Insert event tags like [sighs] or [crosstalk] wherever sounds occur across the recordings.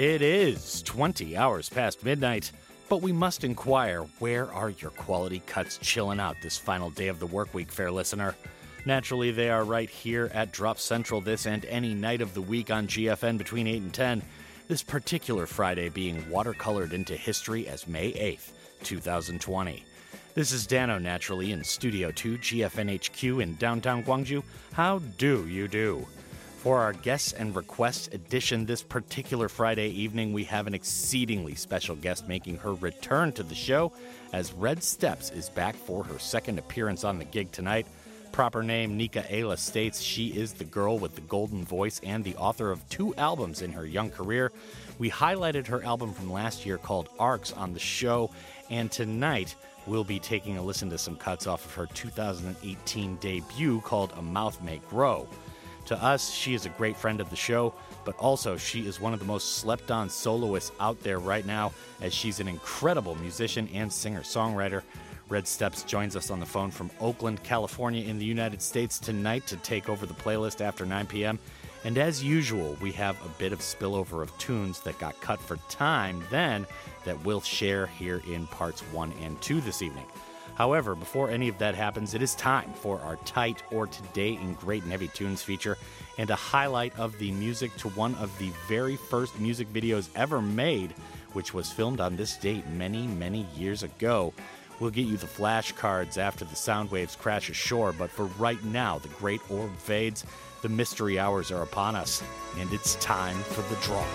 It is 20 hours past midnight, but we must inquire where are your quality cuts chilling out this final day of the work week, fair listener? Naturally, they are right here at Drop Central this and any night of the week on GFN between 8 and 10. This particular Friday being watercolored into history as May 8th, 2020. This is Danno, naturally, in Studio 2, GFNHQ in downtown Gwangju. How do you do? For our guests and requests edition this particular Friday evening, we have an exceedingly special guest making her return to the show as Red Steppes is back for her second appearance on the gig tonight. Proper name Nika Aila States she is the girl with the golden voice and the author of two albums in her young career. We highlighted her album from last year called Arcs on the show, and tonight we'll be taking a listen to some cuts off of her 2018 debut called A Mouth May Grow. To us, she is a great friend of the show, but also she is one of the most slept on soloists out there right now, as she's an incredible musician and singer songwriter. Red Steppes joins us on the phone from Oakland, California, in the United States tonight to take over the playlist after 9 p.m. And as usual, we have a bit of spillover of tunes that got cut for time then that we'll share here in parts 1 and 2 this evening. However, before any of that happens, it is time for our tight or today in great and heavy tunes feature and a highlight of the music to one of the very first music videos ever made, which was filmed on this date many, many years ago. We'll get you the flashcards after the sound waves crash ashore, but for right now, the great orb fades, the mystery hours are upon us, and it's time for the drop.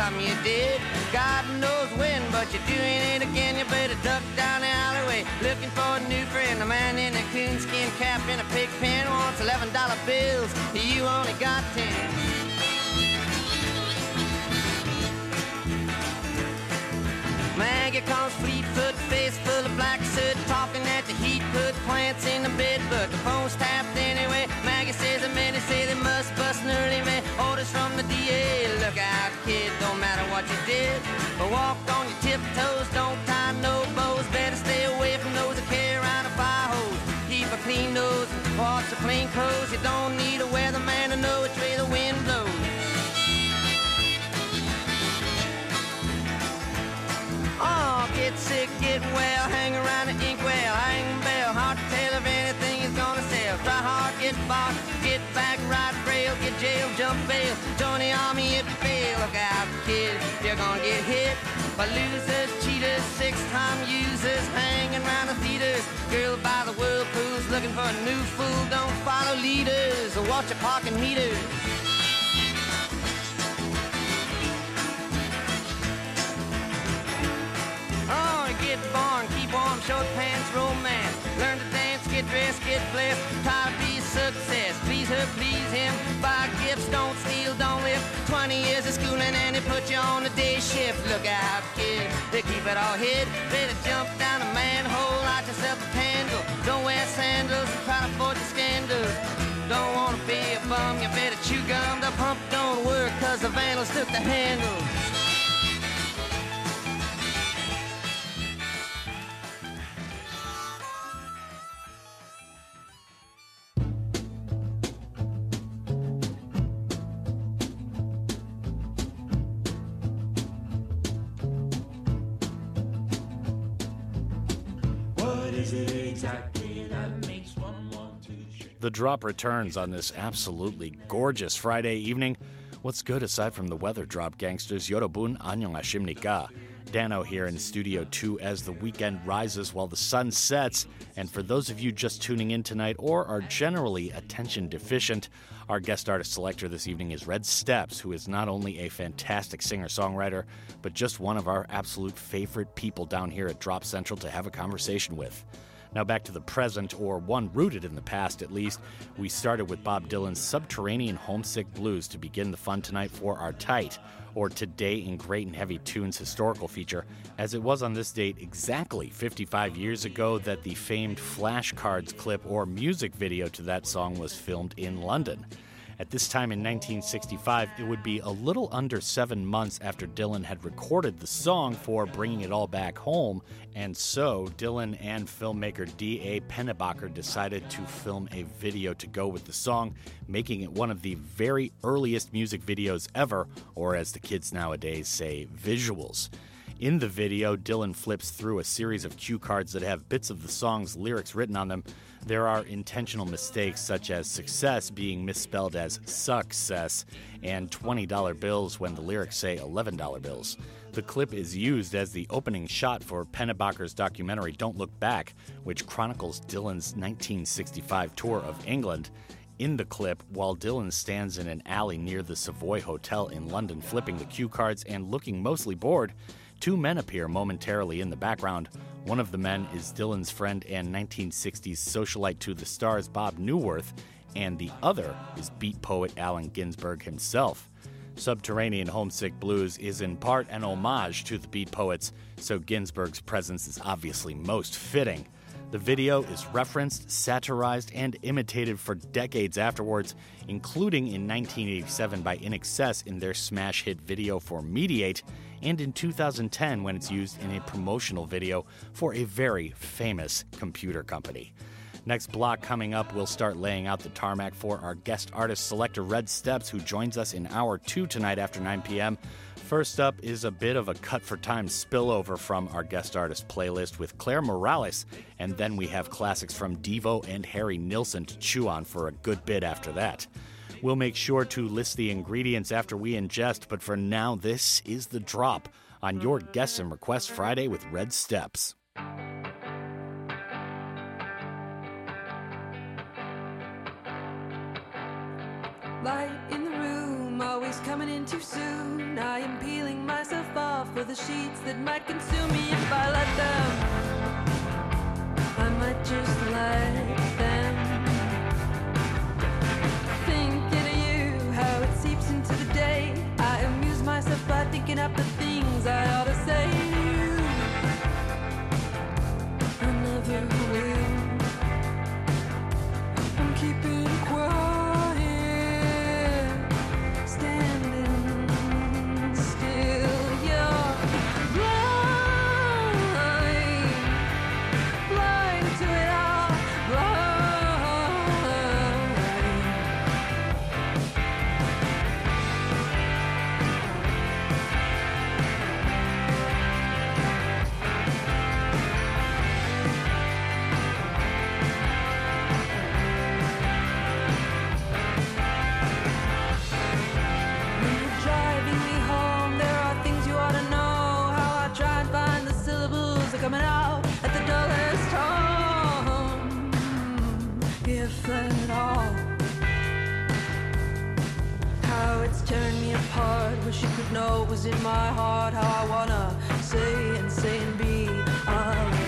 Something you did. God knows when, but you're doing it again. You better duck down the alleyway looking for a new friend. The man in a coonskin cap and a pig pen wants eleven dollar bills. You only got ten. Maggie comes Fleetfoot, face full of black soot, talking at the heat, put plants in the bed, but the phone's tapped anyway. Maggie says the men say they must bust an early man. Orders from the DA, look out, kid, don't matter what you did. But walk on your tiptoes, don't tie no bows, better stay away from those that carry around a fire hose. Keep a clean nose, wash your plain clothes, you don't need a weatherman to know which way the wind blows. Oh, get sick, you're gonna get hit by losers, cheaters, six-time users, hanging around the theaters. Girl by the whirlpools, looking for a new fool. Don't follow leaders or watch your parking meters. Oh, get born, keep warm, short pants, romance. Learn to dance, get dressed, get blessed. Try to be success. Her, please him. Buy gifts, don't steal, don't live. 20 years of schooling and they put you on a day shift. Look out, kid, they keep it all hid. Better jump down a manhole, light yourself a candle. Don't wear sandals, and try to avoid the scandals. Don't wanna be a bum, you better chew gum. The pump don't work cause the vandals took the handle. The drop returns on this absolutely gorgeous Friday evening. What's good aside from the weather drop gangsters Yorobun Annyeonghasimnika? Danno here in Studio 2 as the weekend rises while the sun sets. And for those of you just tuning in tonight or are generally attention deficient, our guest artist selector this evening is Red Steppes, who is not only a fantastic singer songwriter, but just one of our absolute favorite people down here at Drop Central to have a conversation with. Now, back to the present, or one rooted in the past at least, we started with Bob Dylan's Subterranean Homesick Blues to begin the fun tonight for our tight, or Today in Great and Heavy Tunes historical feature, as it was on this date exactly 55 years ago that the famed flashcards clip or music video to that song was filmed in London. At this time in 1965, it would be a little under seven months after Dylan had recorded the song for Bringing It All Back Home, and so Dylan and filmmaker D.A. Pennebaker decided to film a video to go with the song, making it one of the very earliest music videos ever, or as the kids nowadays say, visuals. In the video, Dylan flips through a series of cue cards that have bits of the song's lyrics written on them. There are intentional mistakes, such as success being misspelled as success, and $20 bills when the lyrics say $11 bills. The clip is used as the opening shot for Pennebaker's documentary Don't Look Back, which chronicles Dylan's 1965 tour of England. In the clip, while Dylan stands in an alley near the Savoy Hotel in London flipping the cue cards and looking mostly bored, Two men appear momentarily in the background. One of the men is Dylan's friend and 1960s socialite to the stars Bob Neuwirth, and the other is beat poet Allen Ginsberg himself. Subterranean Homesick Blues is in part an homage to the beat poets, so Ginsberg's presence is obviously most fitting. The video is referenced, satirized, and imitated for decades afterwards, including in 1987 by INXS in their smash hit video for Mediate, and in 2010 when it's used in a promotional video for a very famous computer company. Next block coming up, we'll start laying out the tarmac for our guest artist selector Red Steppes, who joins us in hour two tonight after 9 p.m. First up is a bit of a cut for time spillover from our guest artist playlist with Claire Morales, and then we have classics from Devo and Harry Nilsson to chew on for a good bit after that. We'll make sure to list the ingredients after we ingest, but for now, this is the drop on your Guests and Request Friday with Red Steppes. Too soon. I am peeling myself off for the sheets that might consume me if I let them. I might just let them. Thinking of you, how it seeps into the day. I amuse myself by thinking up the things I ought to say wish you could know was in my heart how I wanna say and say and be all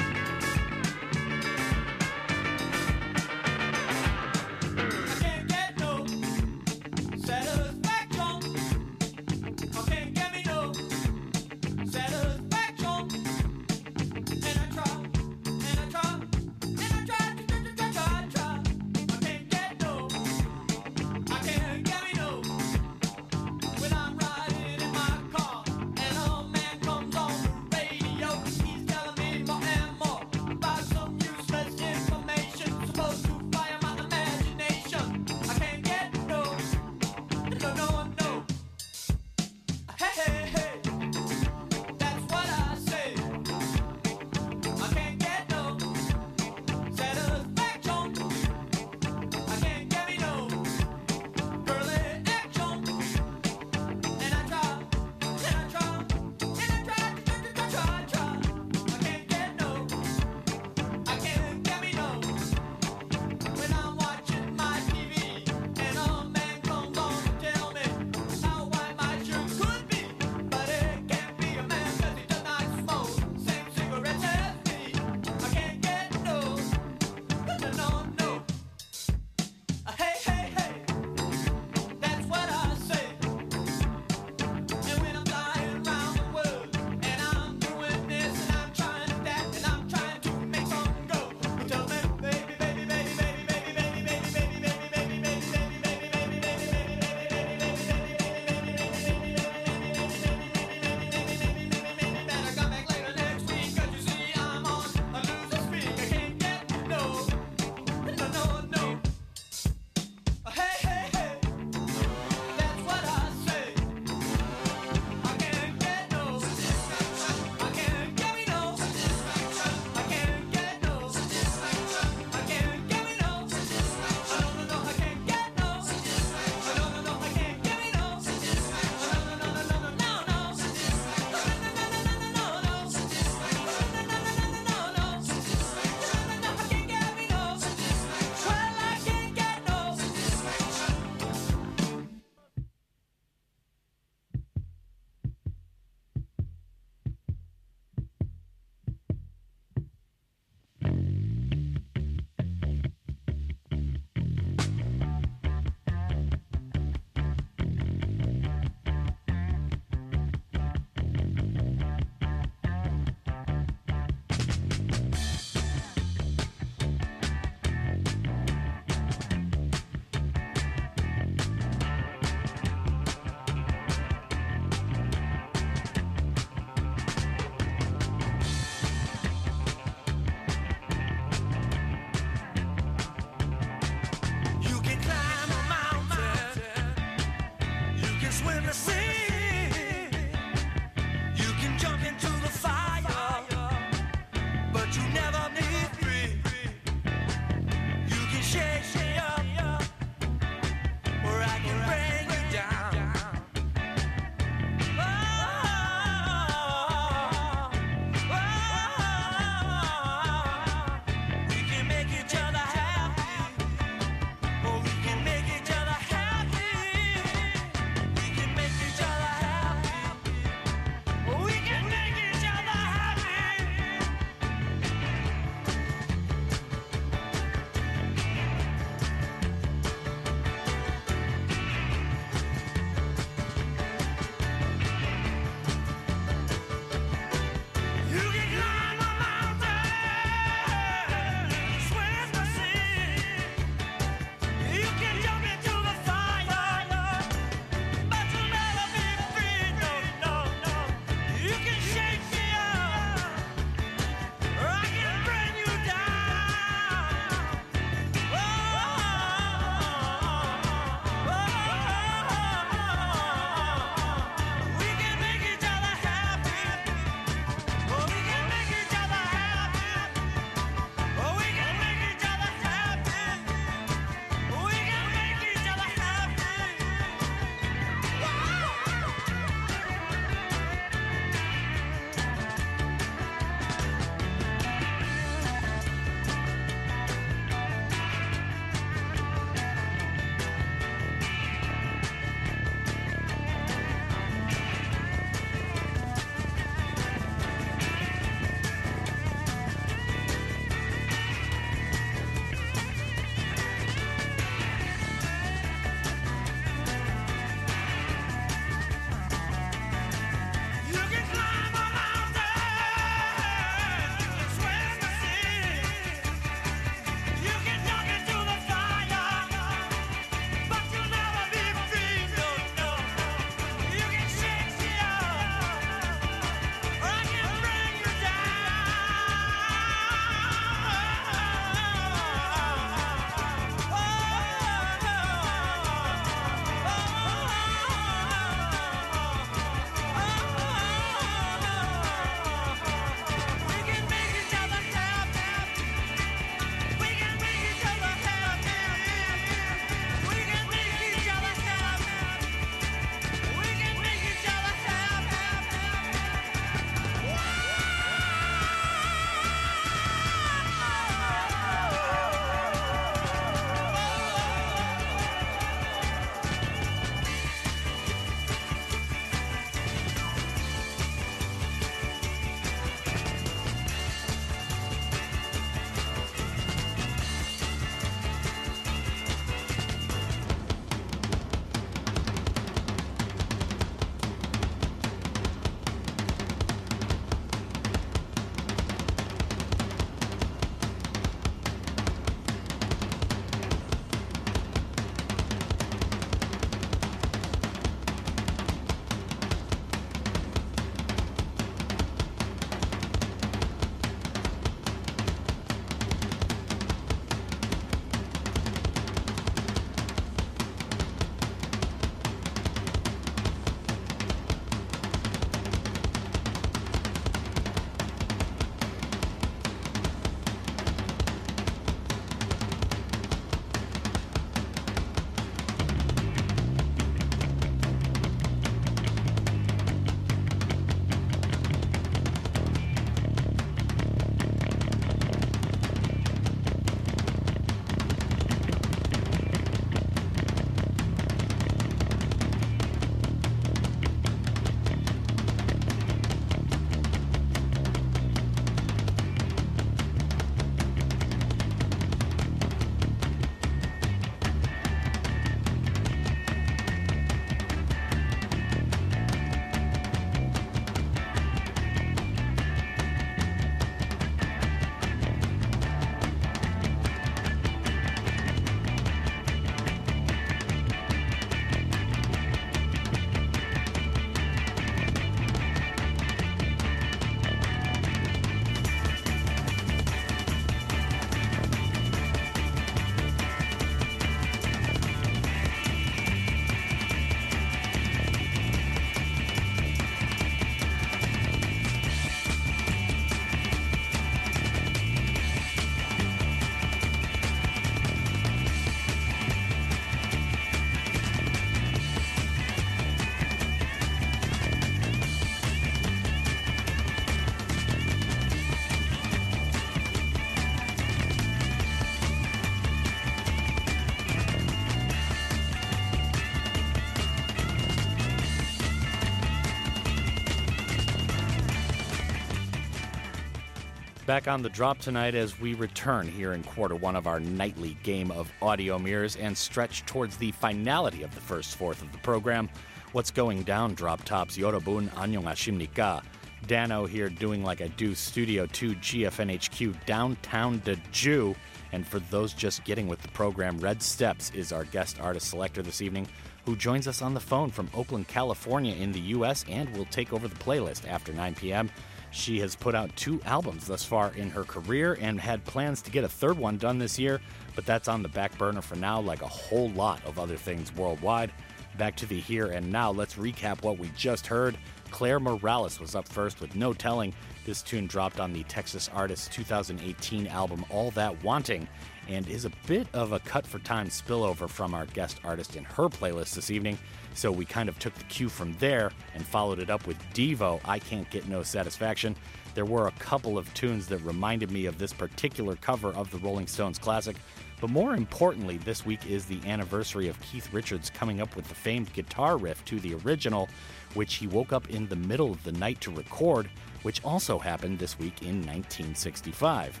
Back on the drop tonight as we return here in quarter one of our nightly game of audio mirrors and stretch towards the finality of the first fourth of the program. What's going down, Drop Tops? Yorobun Ashimnika. Danno here doing like I do Studio 2 GFNHQ downtown Gwangju. And for those just getting with the program, Red Steppes is our guest artist selector this evening, who joins us on the phone from Oakland, California in the U.S. and will take over the playlist after 9 p.m. She has put out two albums thus far in her career and had plans to get a third one done this year, but that's on the back burner for now, like a whole lot of other things worldwide. Back to the here and now, let's recap what we just heard. Claire Morales was up first with No Telling. This tune dropped on the Texas Artist's 2018 album All That Wanting and is a bit of a cut for time spillover from our guest artist in her playlist this evening. So we kind of took the cue from there and followed it up with Devo, I Can't Get No Satisfaction. There were a couple of tunes that reminded me of this particular cover of the Rolling Stones classic, but more importantly, this week is the anniversary of Keith Richards coming up with the famed guitar riff to the original, which he woke up in the middle of the night to record, which also happened this week in 1965.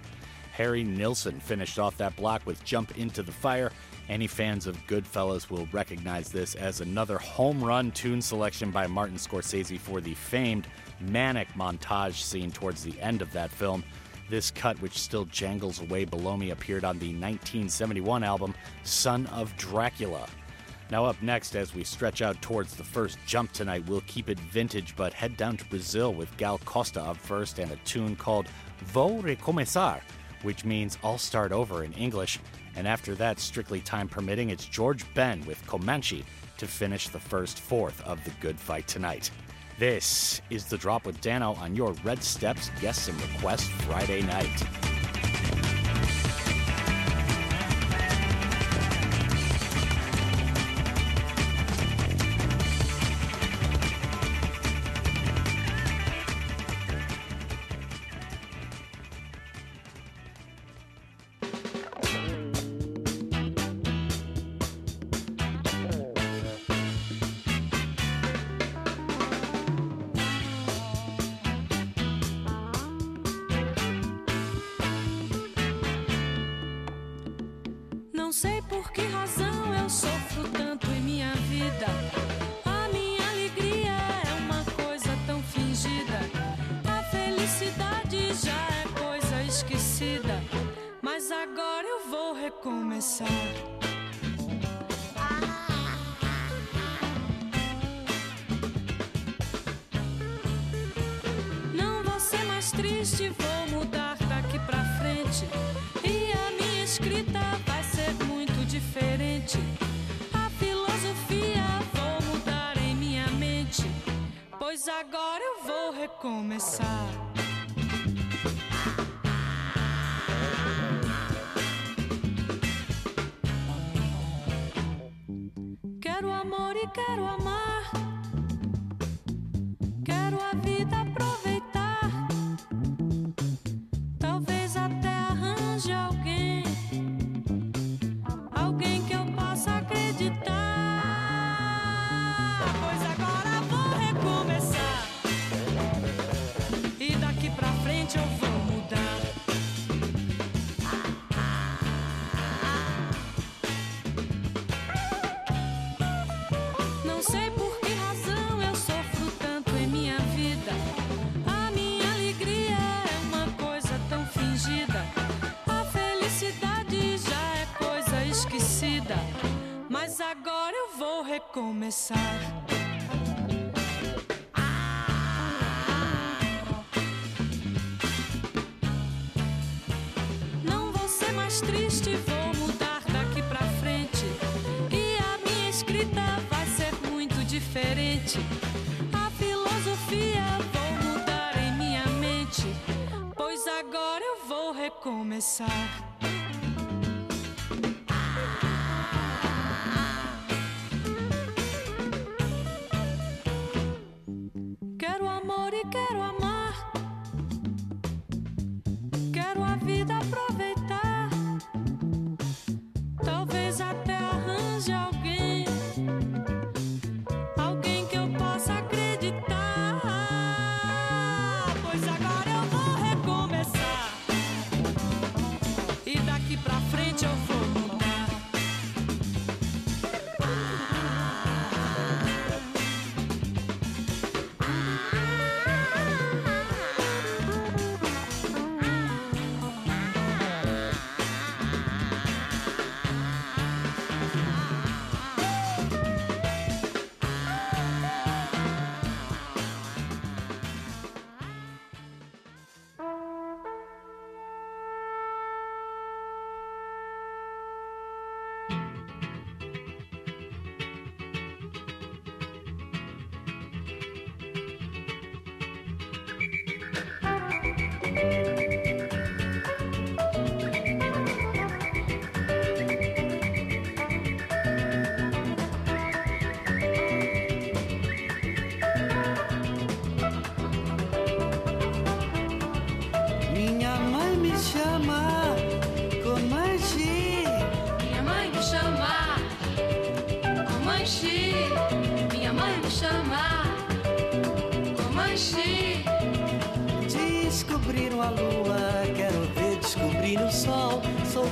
Harry Nilsson finished off that block with Jump Into the Fire. Any fans of Goodfellas will recognize this as another home run tune selection by Martin Scorsese for the famed manic montage scene towards the end of that film. This cut, which still jangles away below me, appeared on the 1971 album Son of Dracula. Now, up next, as we stretch out towards the first jump tonight, we'll keep it vintage but head down to Brazil with Gal Costa up first and a tune called Vou Recomeçar which means I'll start over in English. And after that, strictly time permitting, it's Jorge Ben with Comanche to finish the first fourth of the good fight tonight. This is The Drop with Danno on your Red Steppes Guests and Requests Friday night.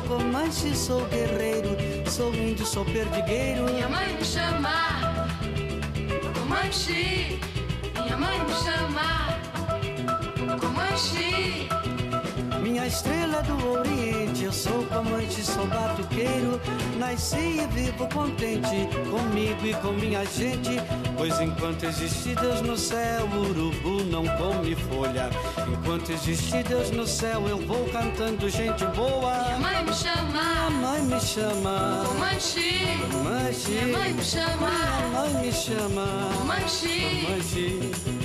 Comanche, sou guerreiro, sou índio, sou perdigueiro. Minha mãe me chama Comanche. Minha mãe me chama Comanche. Minha estrela do Oriente, eu sou comante, sou batuqueiro. Nasci e vivo contente comigo e com minha gente. Pois enquanto existe Deus no céu, o urubu não come folha. Enquanto existe Deus no céu, eu vou cantando gente boa. Minha mãe me Minha chama mãe me chama. Comanche. Comanche. Minha mãe me chama Minha mãe me chama. Comanche. La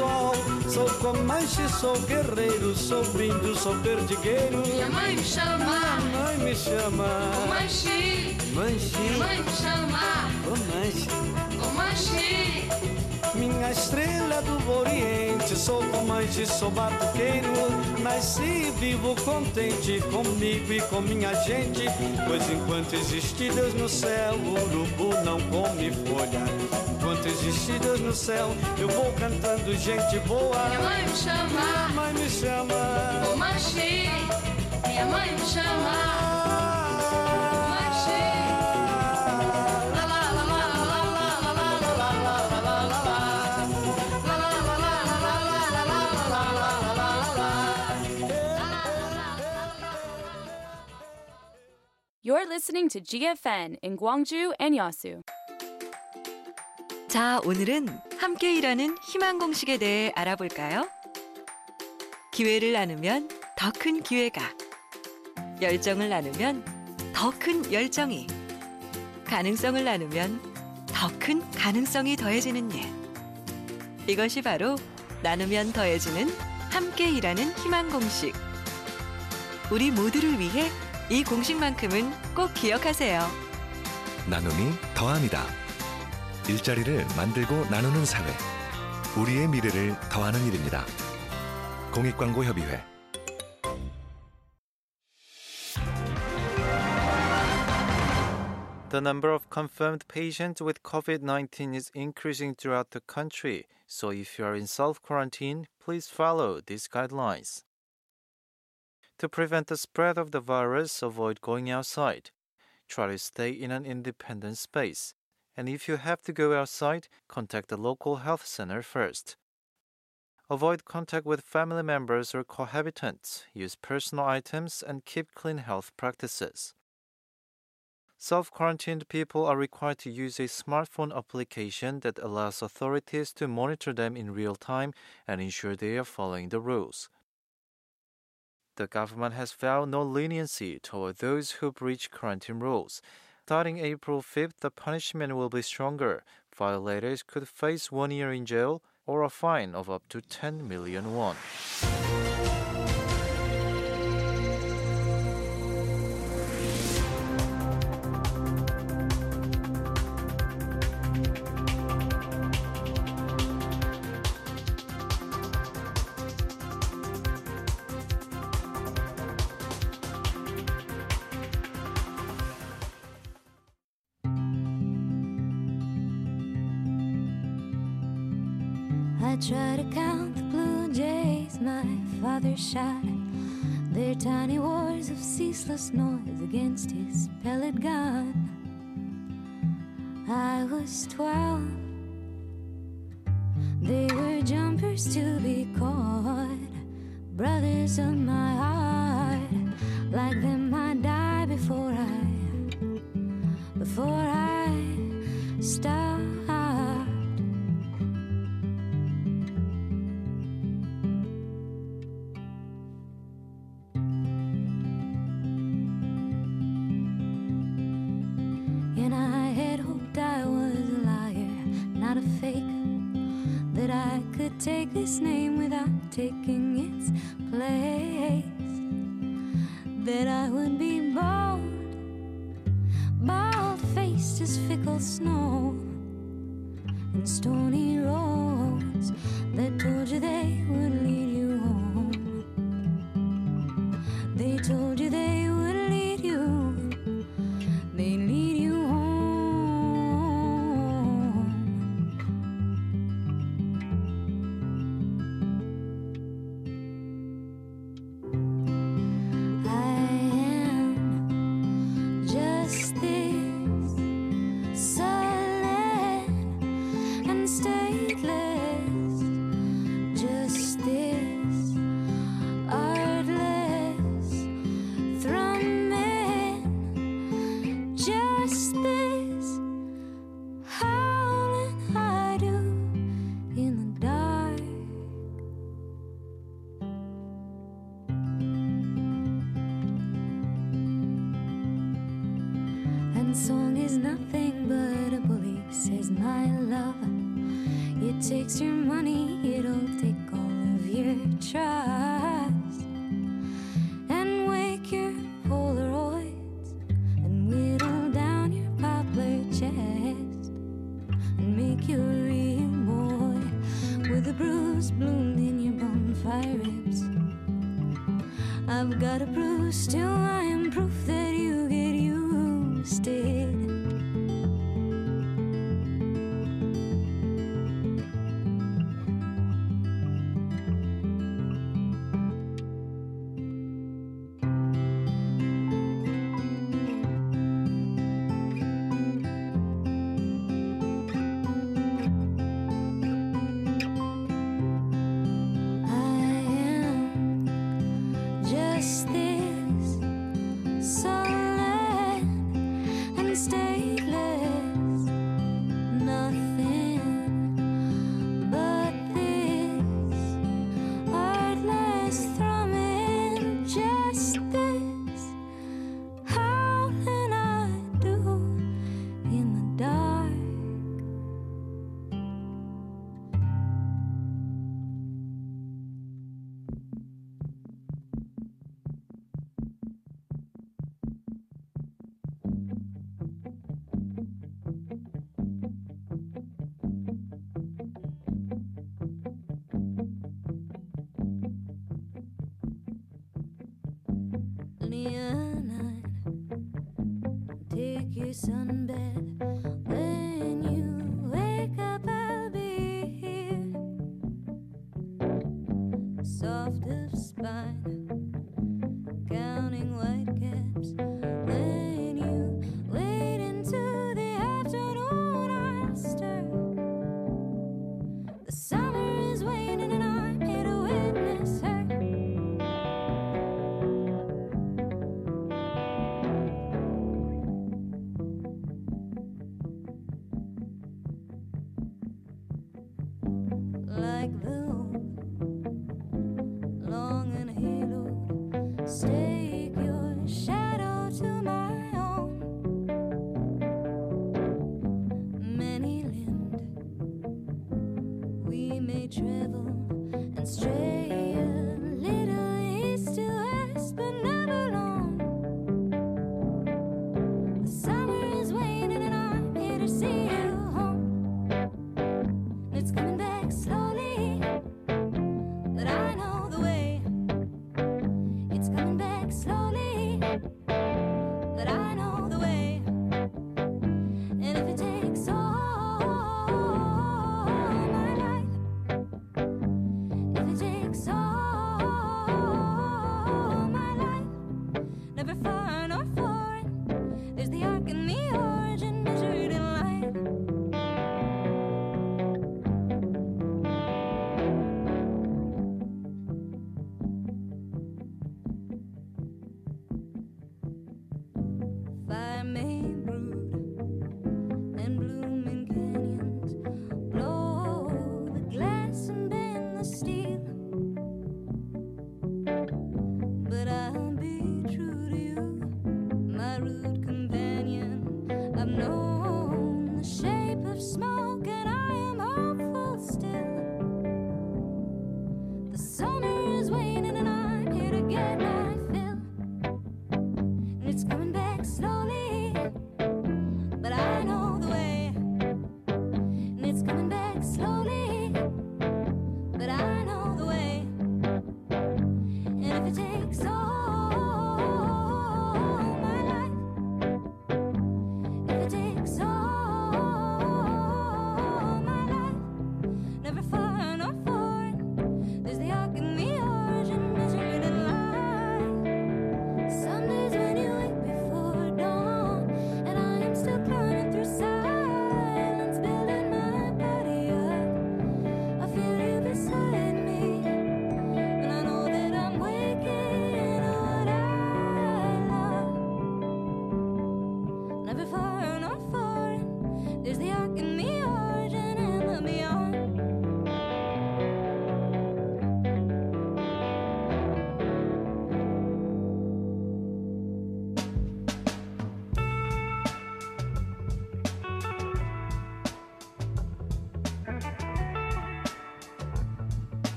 sol Sou Comanche, sou guerreiro Sou índio, sou perdigueiro Minha mãe me chama Minha mãe me chama Comanche. Comanche Minha mãe me chama Comanche Comanche. Minha estrela do Oriente, sou comante, sou batuqueiro. Nasci e vivo contente comigo e com minha gente. Pois enquanto existe Deus no céu, o urubu não come folha antes no céu. Eu vou cantando gente boa. Minha mãe me chama. Minha mãe me chama. Vou marchei. Minha mãe me chama. You're listening to GFN in Gwangju and Yasu. 자, 오늘은 함께 일하는 희망 공식에 대해 알아볼까요? 기회를 나누면 더 큰 기회가, 열정을 나누면 더 큰 열정이, 가능성을 나누면 더 큰 가능성이 더해지는 일. 이것이 바로 나누면 더해지는 함께 일하는 희망 공식. 우리 모두를 위해 이 공식만큼은 꼭 기억하세요. 나눔이 더합니다. 일자리를 만들고 나누는 사회. 우리의 미래를 더하는 일입니다. 공익광고협의회 The number of confirmed patients with COVID 19 is increasing throughout the country, so if you are in self quarantine, please follow these guidelines. To prevent the spread of the virus, avoid going outside. Try to stay in an independent space. And if you have to go outside, contact the local health center first. Avoid contact with family members or cohabitants. Use personal items and keep clean health practices. Self quarantined people are required to use a smartphone application that allows authorities to monitor them in real time and ensure they are following the rules. The government has found no leniency toward those who breach quarantine rules. Starting April 5th, the punishment will be stronger. Violators could face one year in jail or a fine of up to 10 million won. Father shot. Their tiny wars of ceaseless noise against his pellet gun. I was twelve. They were jumpers to be caught, brothers of my heart. Like them, I die before I, before I start. take this name without taking its place. That I would be bold, bald faced as fickle snow, and storm. bloomed in your bonfire ribs. I've got a bruise still I am proof that.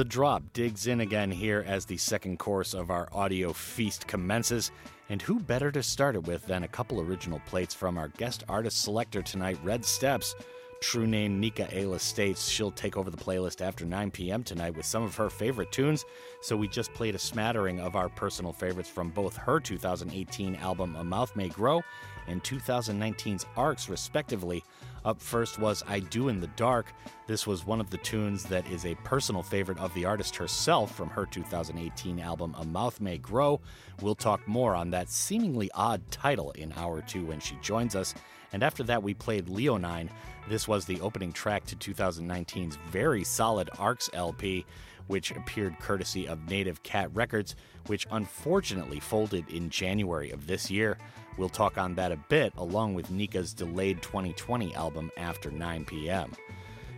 The drop digs in again here as the second course of our audio feast commences. And who better to start it with than a couple original plates from our guest artist selector tonight, Red Steppes. True name Nika Aila States she'll take over the playlist after 9 p.m. tonight with some of her favorite tunes. So we just played a smattering of our personal favorites from both her 2018 album A Mouth May Grow and 2019's Arcs, respectively. Up first was I Do in the Dark. This was one of the tunes that is a personal favorite of the artist herself from her 2018 album A Mouth May Grow. We'll talk more on that seemingly odd title in hour two when she joins us. And after that, we played Leonine. This was the opening track to 2019's very solid Arcs LP, which appeared courtesy of Native Cat Records, which unfortunately folded in January of this year. We'll talk on that a bit, along with Nika's delayed 2020 album After 9 p.m.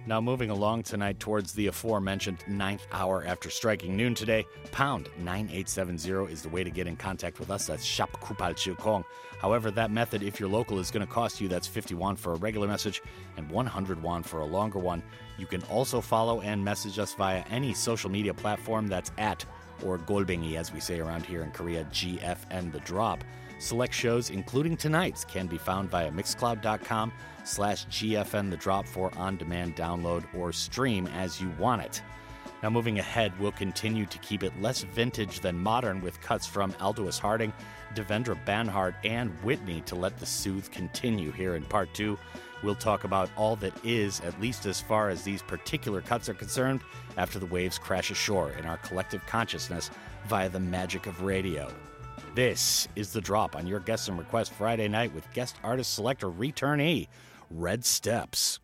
Now, moving along tonight towards the aforementioned ninth hour after striking noon today, pound 9870 is the way to get in contact with us. That's Shop Kupal Kong. However, that method, if you're local, is going to cost you. That's 50 won for a regular message and 100 won for a longer one. You can also follow and message us via any social media platform that's at or Golbengi, as we say around here in Korea, GFN The Drop. Select shows, including tonight's, can be found via mixcloud.com slash GFN The Drop for on-demand download or stream as you want it. Now, moving ahead, we'll continue to keep it less vintage than modern with cuts from Aldous Harding, Devendra Banhart, and Whitney to let the soothe continue here in part two. We'll talk about all that is, at least as far as these particular cuts are concerned, after the waves crash ashore in our collective consciousness via the magic of radio. This is The Drop on your Guest and Request Friday night with guest artist selector returnee, Red Steppes.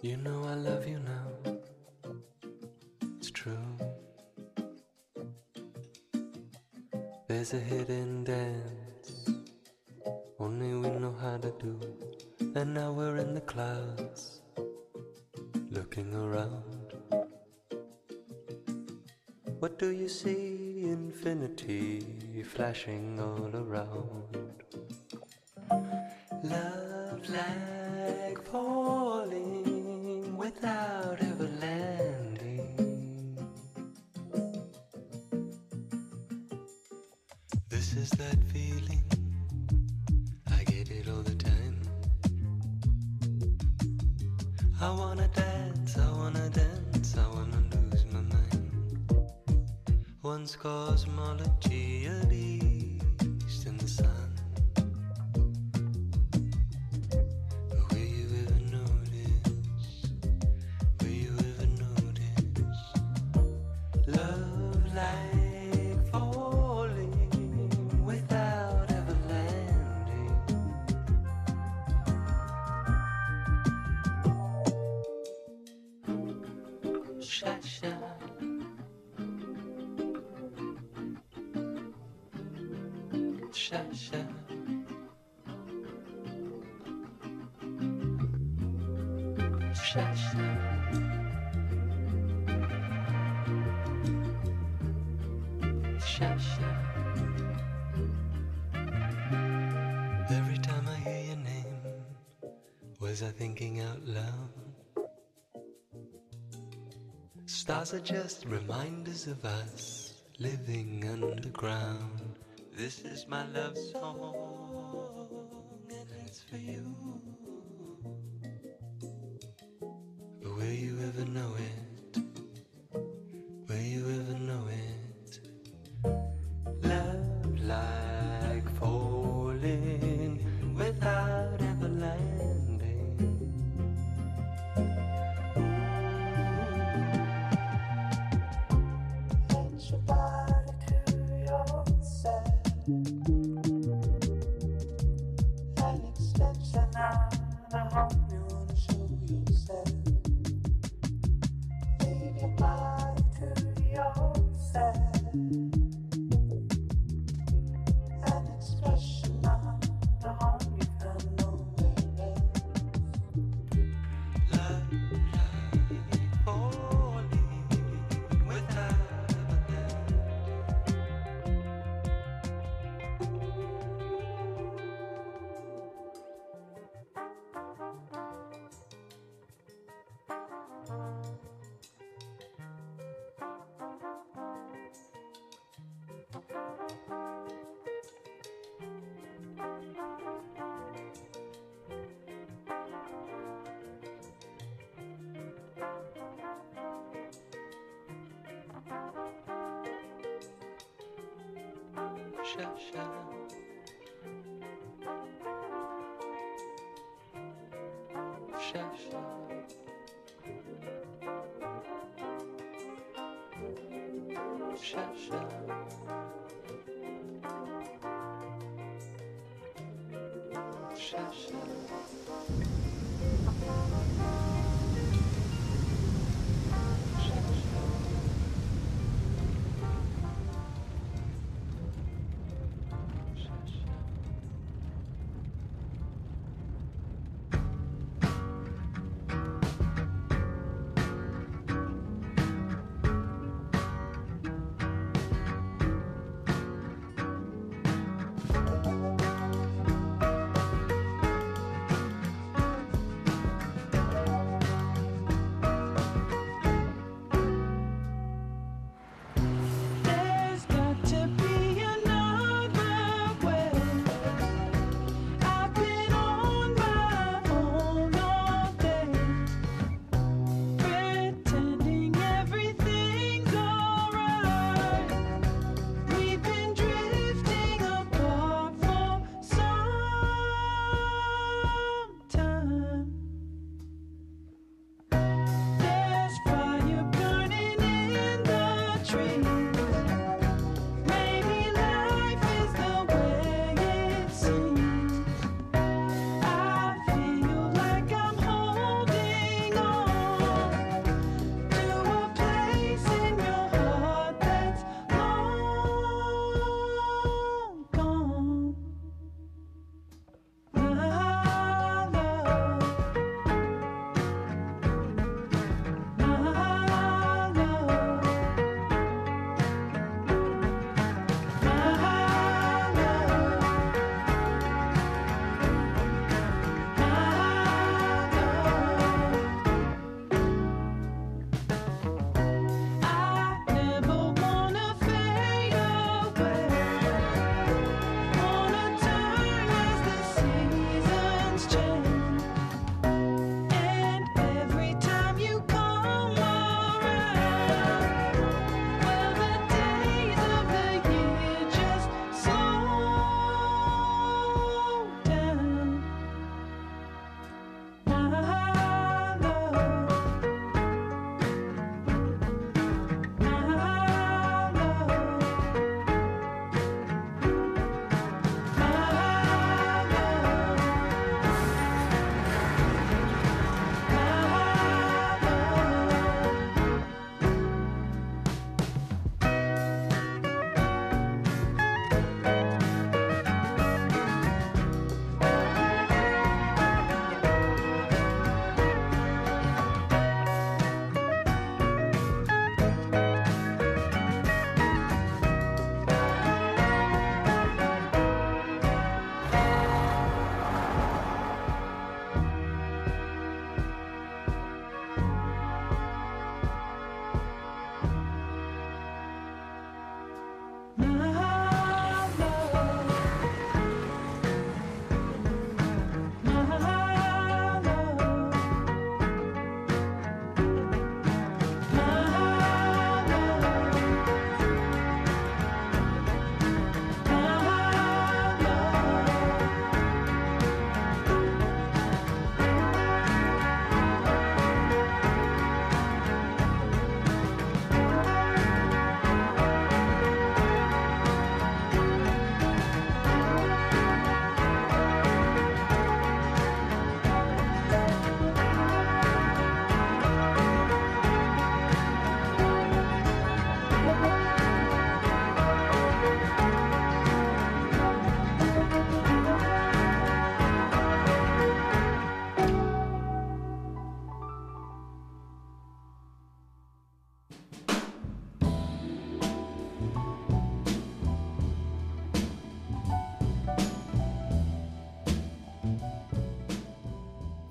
You know I love you now. It's true. There's a hidden dance. Only we know how to do. And now we're in the clouds. Looking around. What do you see? Infinity flashing all around. Love, love. thinking out loud. Stars are just reminders of us living underground. This is my love song. cherche. Cherche. Cherche.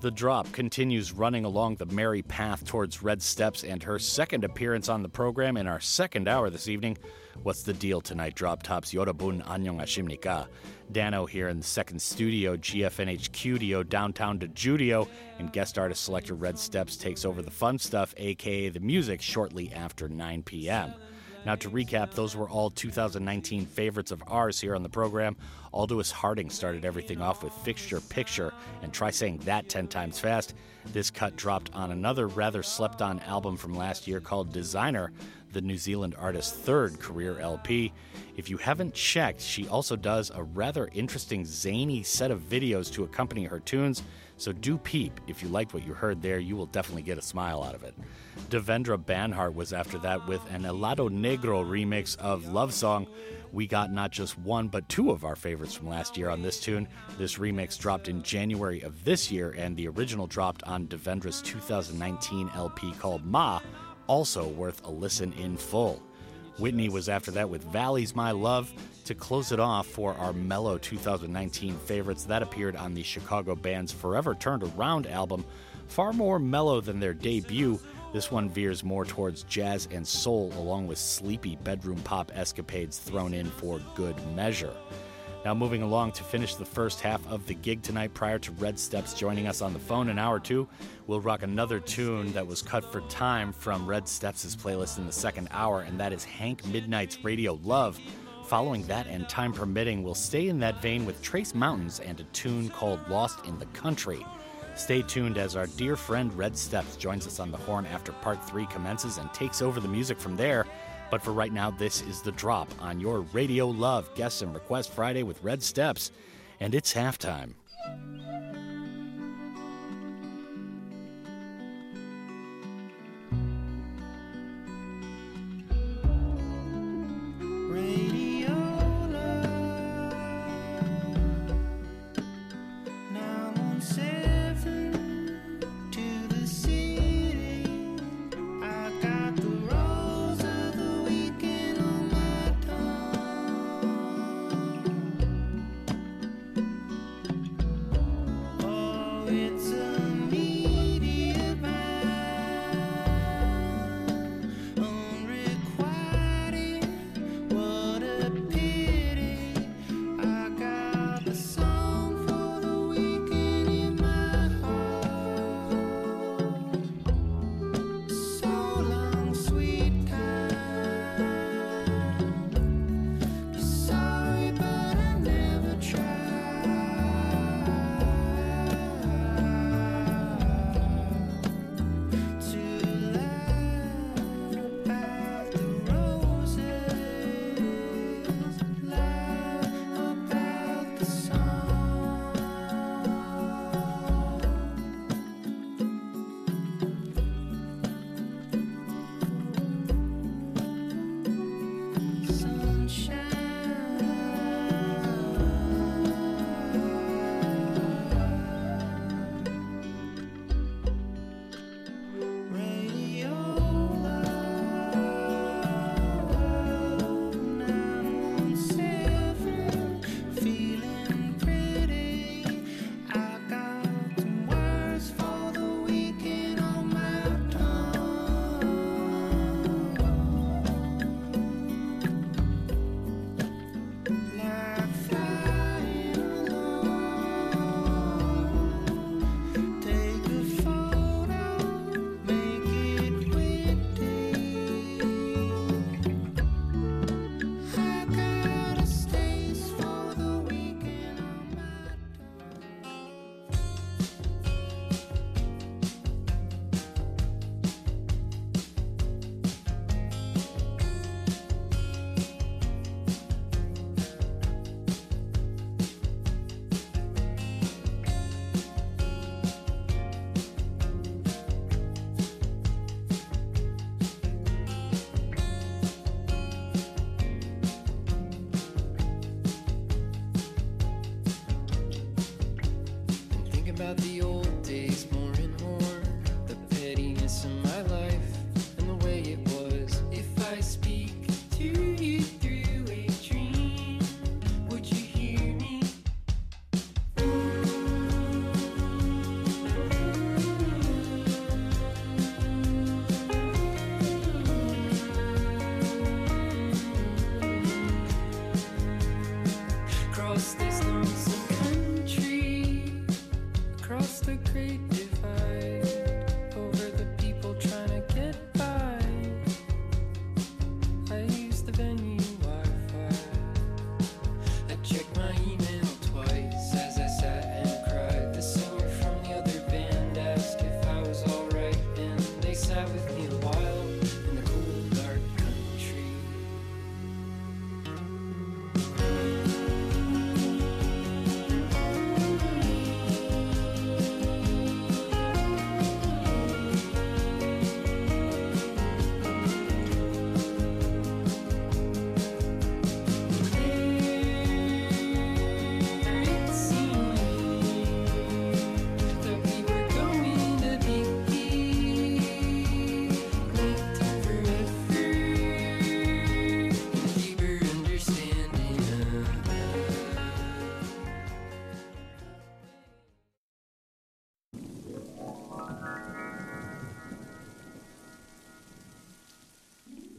The drop continues running along the merry path towards Red Steppes and her second appearance on the program in our second hour this evening. What's the deal tonight? Drop tops Yorobun Anyong Ashimnika. Danno here in the second studio, GFNHQ downtown to Judio, and guest artist selector Red Steppes takes over the fun stuff, aka the music, shortly after 9 p.m. Now, to recap, those were all 2019 favorites of ours here on the program. Aldous Harding started everything off with Fixture Picture, and try saying that 10 times fast. This cut dropped on another rather slept on album from last year called Designer, the New Zealand artist's third career LP. If you haven't checked, she also does a rather interesting, zany set of videos to accompany her tunes. So do peep. If you liked what you heard there, you will definitely get a smile out of it. Devendra Banhart was after that with an Helado Negro remix of Love Song. We got not just one, but two of our favorites from last year on this tune. This remix dropped in January of this year, and the original dropped on Devendra's 2019 LP called Ma, also worth a listen in full. Whitney was after that with Valleys My Love to close it off for our mellow 2019 favorites that appeared on the Chicago band's Forever Turned Around album. Far more mellow than their debut, this one veers more towards jazz and soul, along with sleepy bedroom pop escapades thrown in for good measure. Now, moving along to finish the first half of the gig tonight, prior to Red Steppes joining us on the phone in hour two, we'll rock another tune that was cut for time from Red Steppes' playlist in the second hour, and that is Hank Midnight's Radio Love. Following that, and time permitting, we'll stay in that vein with Trace Mountains and a tune called Lost in the Country. Stay tuned as our dear friend Red Steppes joins us on the horn after part three commences and takes over the music from there. But for right now, this is The Drop on your Radio Love Guests and Request Friday with Red Steppes, and it's halftime. Radio.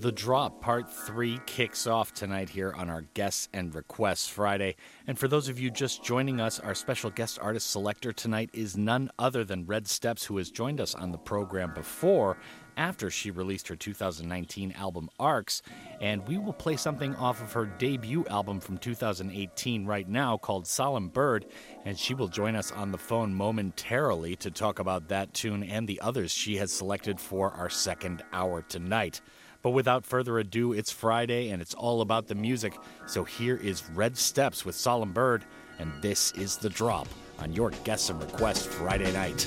The Drop Part 3 kicks off tonight here on our Guests and Requests Friday. And for those of you just joining us, our special guest artist selector tonight is none other than Red Steppes, who has joined us on the program before after she released her 2019 album Arcs. And we will play something off of her debut album from 2018 right now called Solemn Bird. And she will join us on the phone momentarily to talk about that tune and the others she has selected for our second hour tonight. But without further ado, it's Friday and it's all about the music. So here is Red Steppes with Solemn Bird, and this is The Drop on your Guess and Request Friday night.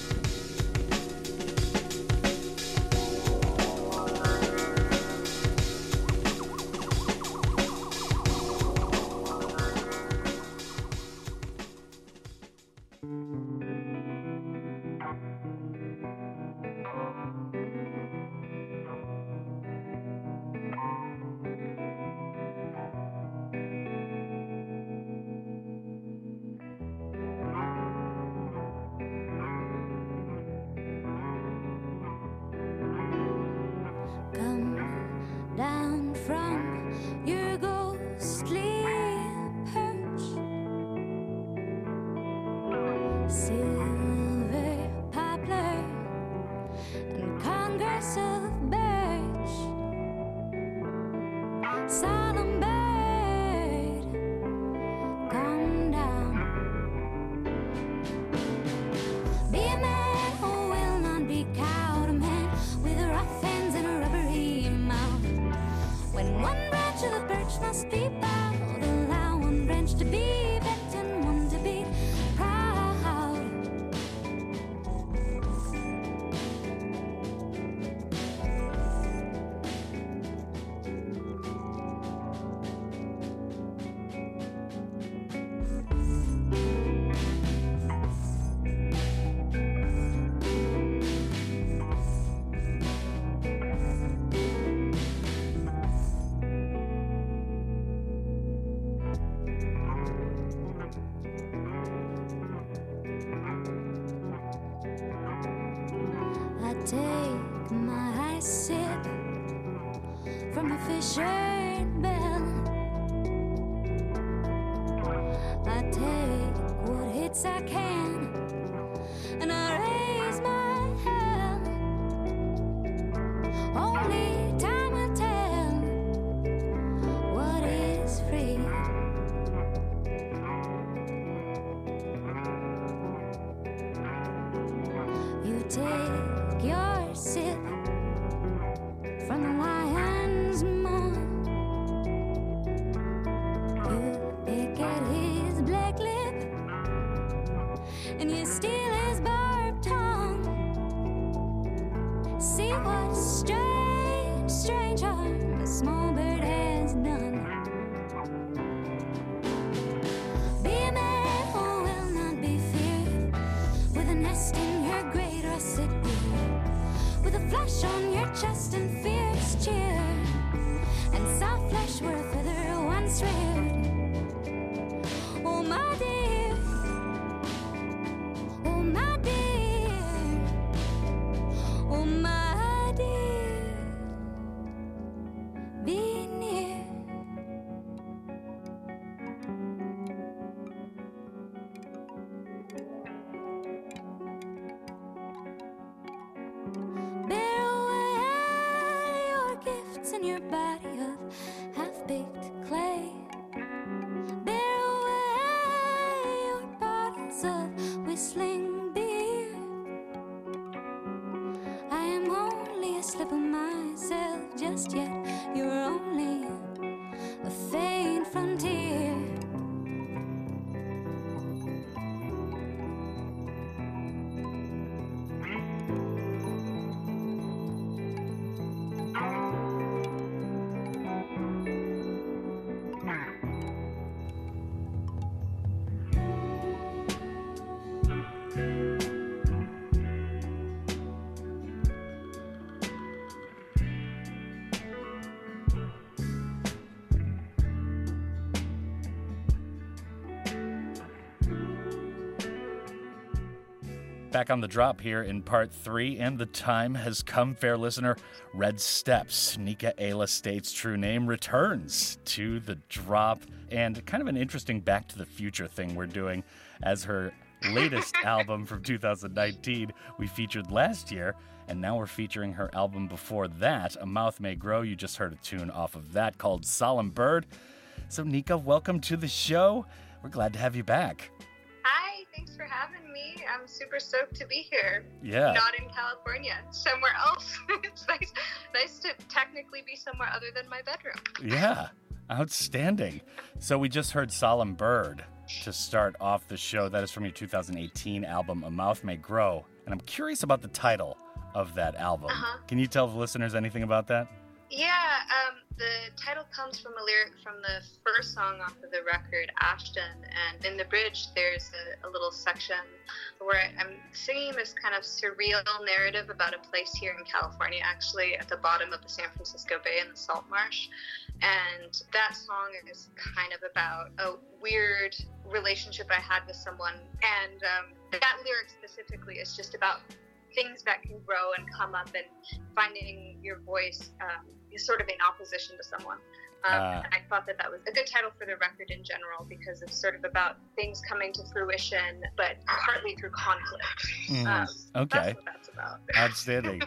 Back on the drop here in part three, and the time has come, fair listener. Red Steppes, Nika Aila States true name, returns to the drop, and kind of an interesting Back to the Future thing we're doing as her latest [laughs] album from 2019 we featured last year, and now we're featuring her album before that, A Mouth May Grow. You just heard a tune off of that called Solemn Bird. So, Nika, welcome to the show. We're glad to have you back. For having me. I'm super stoked to be here. Yeah. Not in California, somewhere else. [laughs] it's nice, nice to technically be somewhere other than my bedroom. Yeah, outstanding. So we just heard Solemn Bird to start off the show. That is from your 2018 album, A Mouth May Grow. And I'm curious about the title of that album. Uh-huh. Can you tell the listeners anything about that? Yeah, um, the title comes from a lyric from the first song off of the record, Ashton. And in the bridge, there's a, a little section where I'm singing this kind of surreal narrative about a place here in California, actually at the bottom of the San Francisco Bay in the Salt Marsh. And that song is kind of about a weird relationship I had with someone. And um, that lyric specifically is just about things that can grow and come up and finding your voice um, sort of in opposition to someone. Um, and I thought that that was a good title for the record in general because it's sort of about things coming to fruition, but partly through conflict. Mm, Um, okay. That's what that's about. [laughs] Outstanding.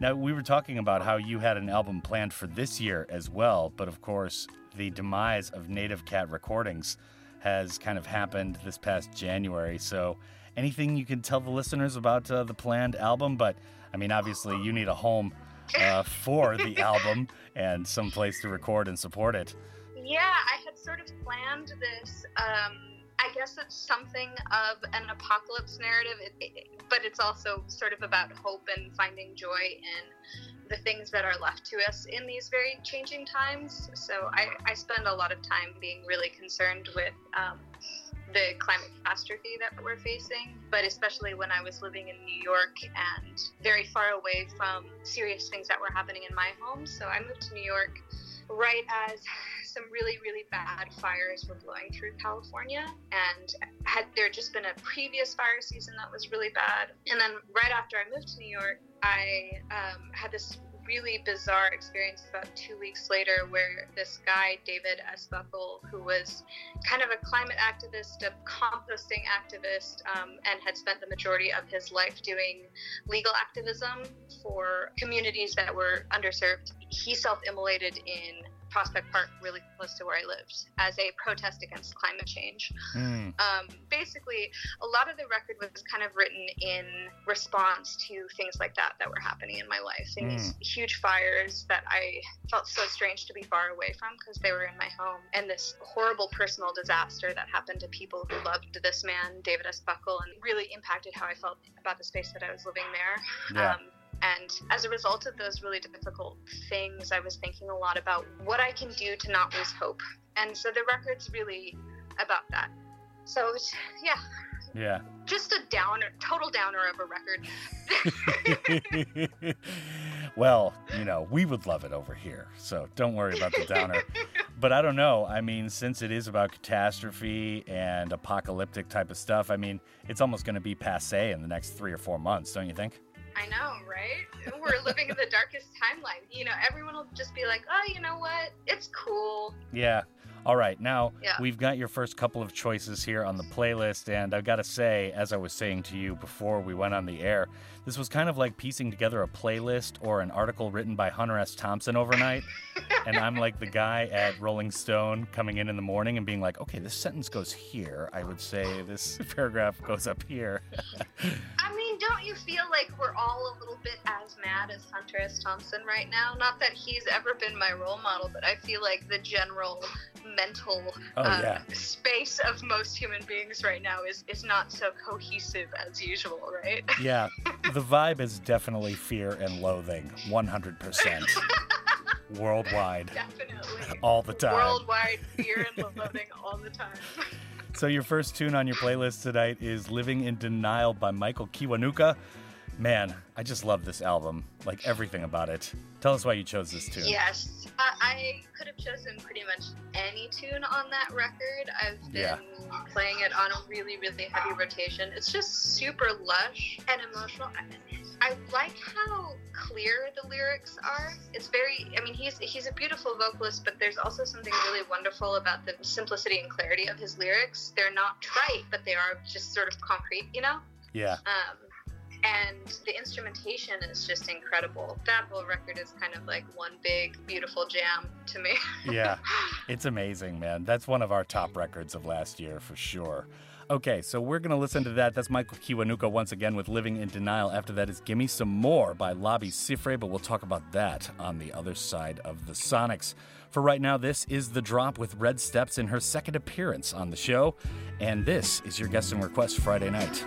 now, we were talking about how you had an album planned for this year as well, but of course, the demise of Native Cat Recordings has kind of happened this past January. So, anything you can tell the listeners about uh, the planned album? But, I mean, obviously, you need a home uh, for the album and some place to record and support it. Yeah, I had sort of planned this. Um, I guess it's something of an apocalypse narrative, it, it, but it's also sort of about hope and finding joy in the things that are left to us in these very changing times. So I, I spend a lot of time being really concerned with um, the climate catastrophe that we're facing, but especially when I was living in New York and very far away from serious things that were happening in my home. So I moved to New York right as some really really bad fires were blowing through California and had there just been a previous fire season that was really bad and then right after I moved to New York I um, had this really bizarre experience about two weeks later where this guy David S. Buckel who was kind of a climate activist a composting activist um, and had spent the majority of his life doing legal activism for communities that were underserved he self-immolated in Prospect Park, really close to where I lived, as a protest against climate change. Mm. Um, basically, a lot of the record was kind of written in response to things like that that were happening in my life. And these huge fires that I felt so strange to be far away from because they were in my home, and this horrible personal disaster that happened to people who loved this man, David S. Buckel, and really impacted how I felt about the space that I was living there. Yeah. Um, and as a result of those really difficult things, I was thinking a lot about what I can do to not lose hope. And so the record's really about that. So, yeah, Yeah. just a downer, total downer of a record. [laughs] well, you know, we would love it over here. So don't worry about the downer. [laughs] but I don't know. I mean, since it is about catastrophe and apocalyptic type of stuff, I mean, it's almost going to be passe in the next three or four months, don't you think? I know, right? We're living in the darkest timeline. You know, everyone will just be like, oh, you know what? It's cool. Yeah. All right, now Yeah. we've got your first couple of choices here on the playlist, and I've got to say, as I was saying to you before we went on the air, this was kind of like piecing together a playlist or an article written by Hunter S. Thompson overnight. [laughs] and I'm like the guy at Rolling Stone coming in in the morning and being like, okay, this sentence goes here. I would say this [laughs] paragraph goes up here. I mean, don't you feel like we're all a little bit as mad as Hunter S. Thompson right now? Not that he's ever been my role model, but I feel like the general mental Oh, uh, yeah. space of most human beings right now is, is not so cohesive as usual, right? yeah, [laughs] the vibe is definitely fear and loathing, 100%. [laughs] Worldwide, Definitely. all the time. Worldwide fear and loathing all the time. [laughs] So your first tune on your playlist tonight is "Living in Denial" by Michael Kiwanuka. Man, I just love this album, like everything about it. Tell us why you chose this tune. Yes, I, I could have chosen pretty much any tune on that record. I've been Yeah. playing it on a really, really heavy rotation. It's just super lush and emotional. I, I like how clear the lyrics are. It's very. I mean, he's he's a beautiful vocalist, but there's also something really wonderful about the simplicity and clarity of his lyrics. They're not trite, but they are just sort of concrete. You know. Yeah. Um, and the instrumentation is just incredible. That whole record is kind of like one big, beautiful jam to me. [laughs] yeah, it's amazing, man. That's one of our top records of last year for sure. Okay, so we're going to listen to that. That's Michael Kiwanuka once again with Living in Denial. After that is Gimme Some More by Labi Siffre, but we'll talk about that on the other side of the Sonics. For right now, this is The Drop with Red Steppes in her second appearance on the show. And this is your Guest and Request Friday night.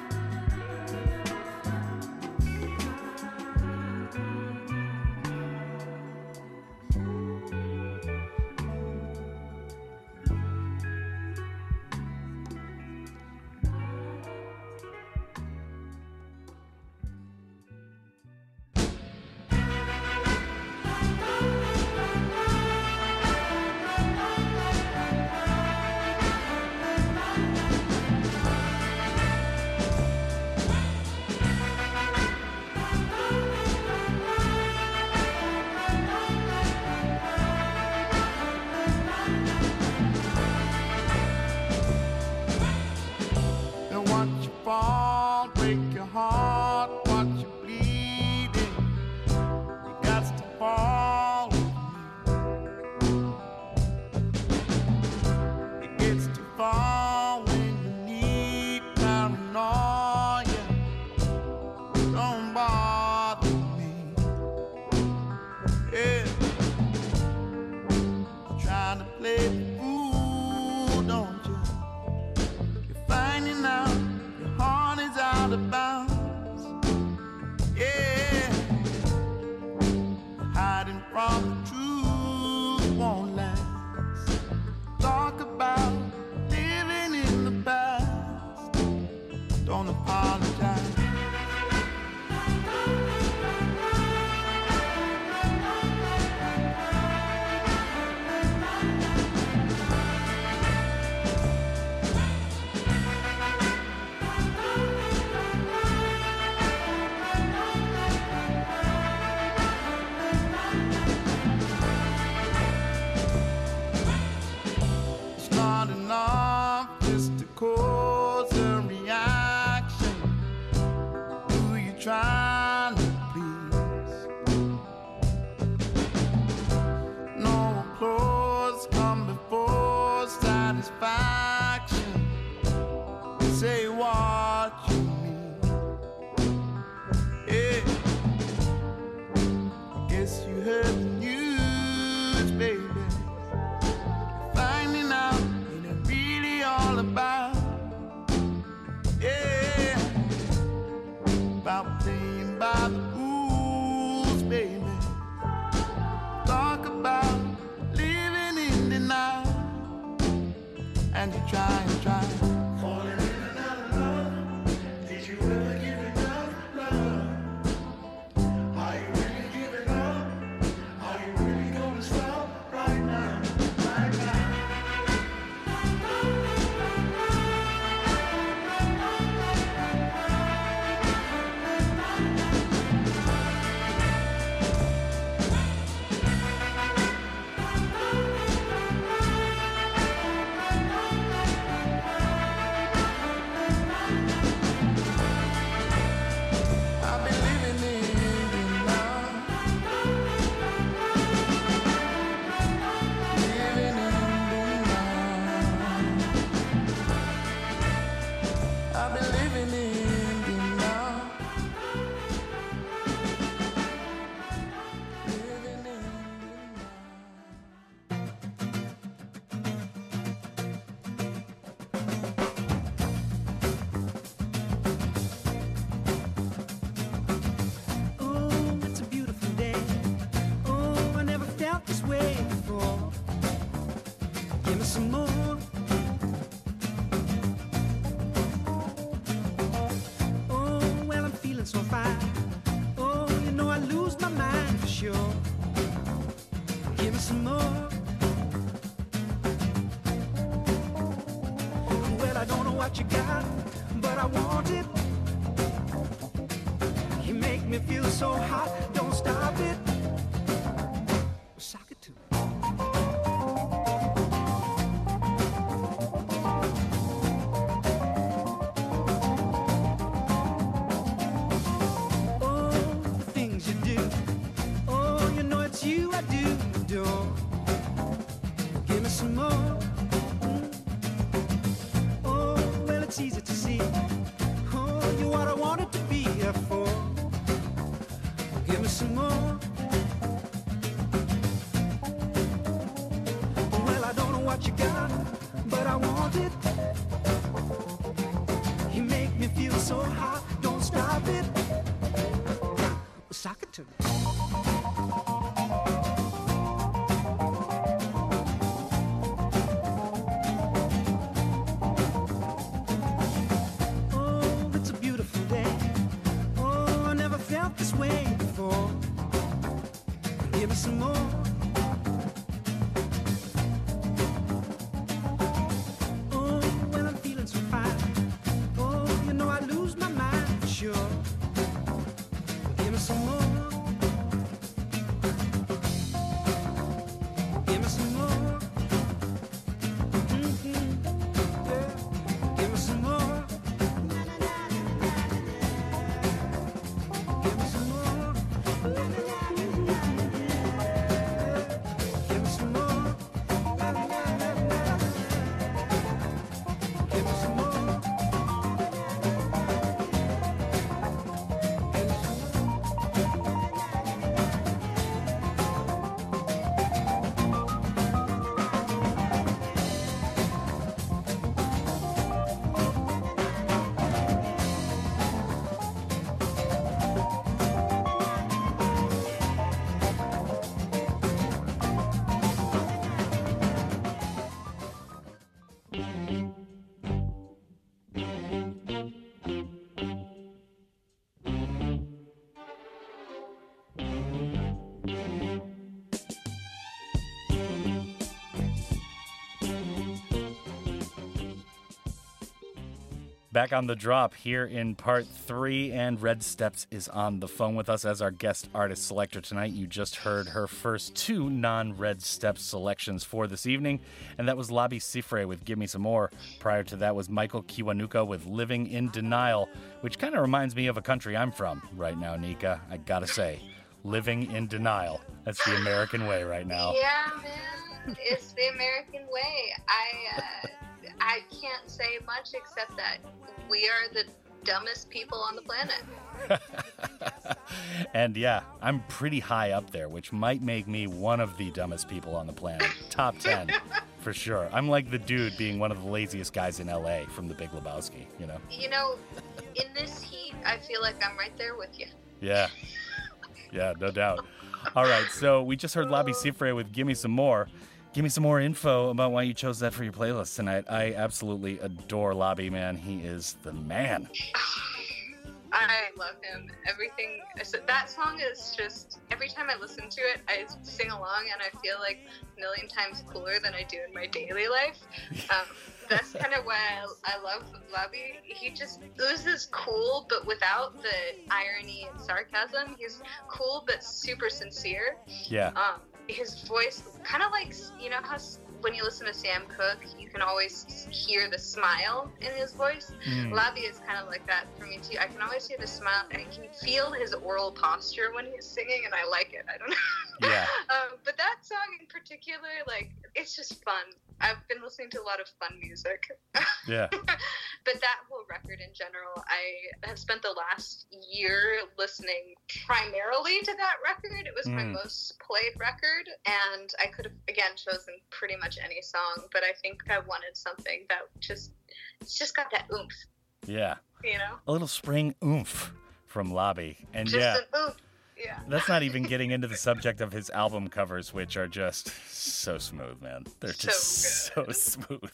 Back on the drop here in part three, and Red Steppes is on the phone with us as our guest artist selector tonight. You just heard her first two non Red Steppes selections for this evening, and that was Labi Siffre with Give Me Some More. Prior to that was Michael Kiwanuka with Living in Denial, which kind of reminds me of a country I'm from right now, Nika. I gotta say, living in denial. That's the American way right now. Yeah, man, it's the American way. I uh, I can't say much except that we are the dumbest people on the planet. [laughs] And yeah, I'm pretty high up there, which might make me one of the dumbest people on the planet. Top 10, [laughs] for sure. I'm like the dude being one of the laziest guys in LA from the Big Lebowski, you know? You know, in this heat, I feel like I'm right there with you. Yeah. [laughs] Yeah, no doubt. All right, so we just heard Labi Siffre with Gimme Some More. Give me some more info about why you chose that for your playlist tonight. I absolutely adore Labi, man. He is the man. [sighs] I love him. Everything. That song is just every time I listen to it, I sing along, and I feel like a million times cooler than I do in my daily life. [laughs] Um, that's kind of why I, I love Labi. He just oozes cool, but without the irony and sarcasm. He's cool, but super sincere. Yeah. Um, his voice, kind of like you know how when you listen to Sam Cooke, you can always hear the smile in his voice. Mm. Labi is kind of like that for me too. I can always hear the smile, and I can feel his oral posture when he's singing, and I like it. I don't know. Yeah. [laughs] um, but that song in particular, like, it's just fun. I've been listening to a lot of fun music. [laughs] Yeah. but that whole record in general, I have spent the last year listening primarily to that record. It was my Mm. most played record, and I could have again chosen pretty much any song, but I think I wanted something that just it's just got that oomph, Yeah. you know, A little spring oomph from Labi. And just yeah. Yeah. That's not even getting into the subject of his album covers, which are just so smooth, man. They're just so, smooth.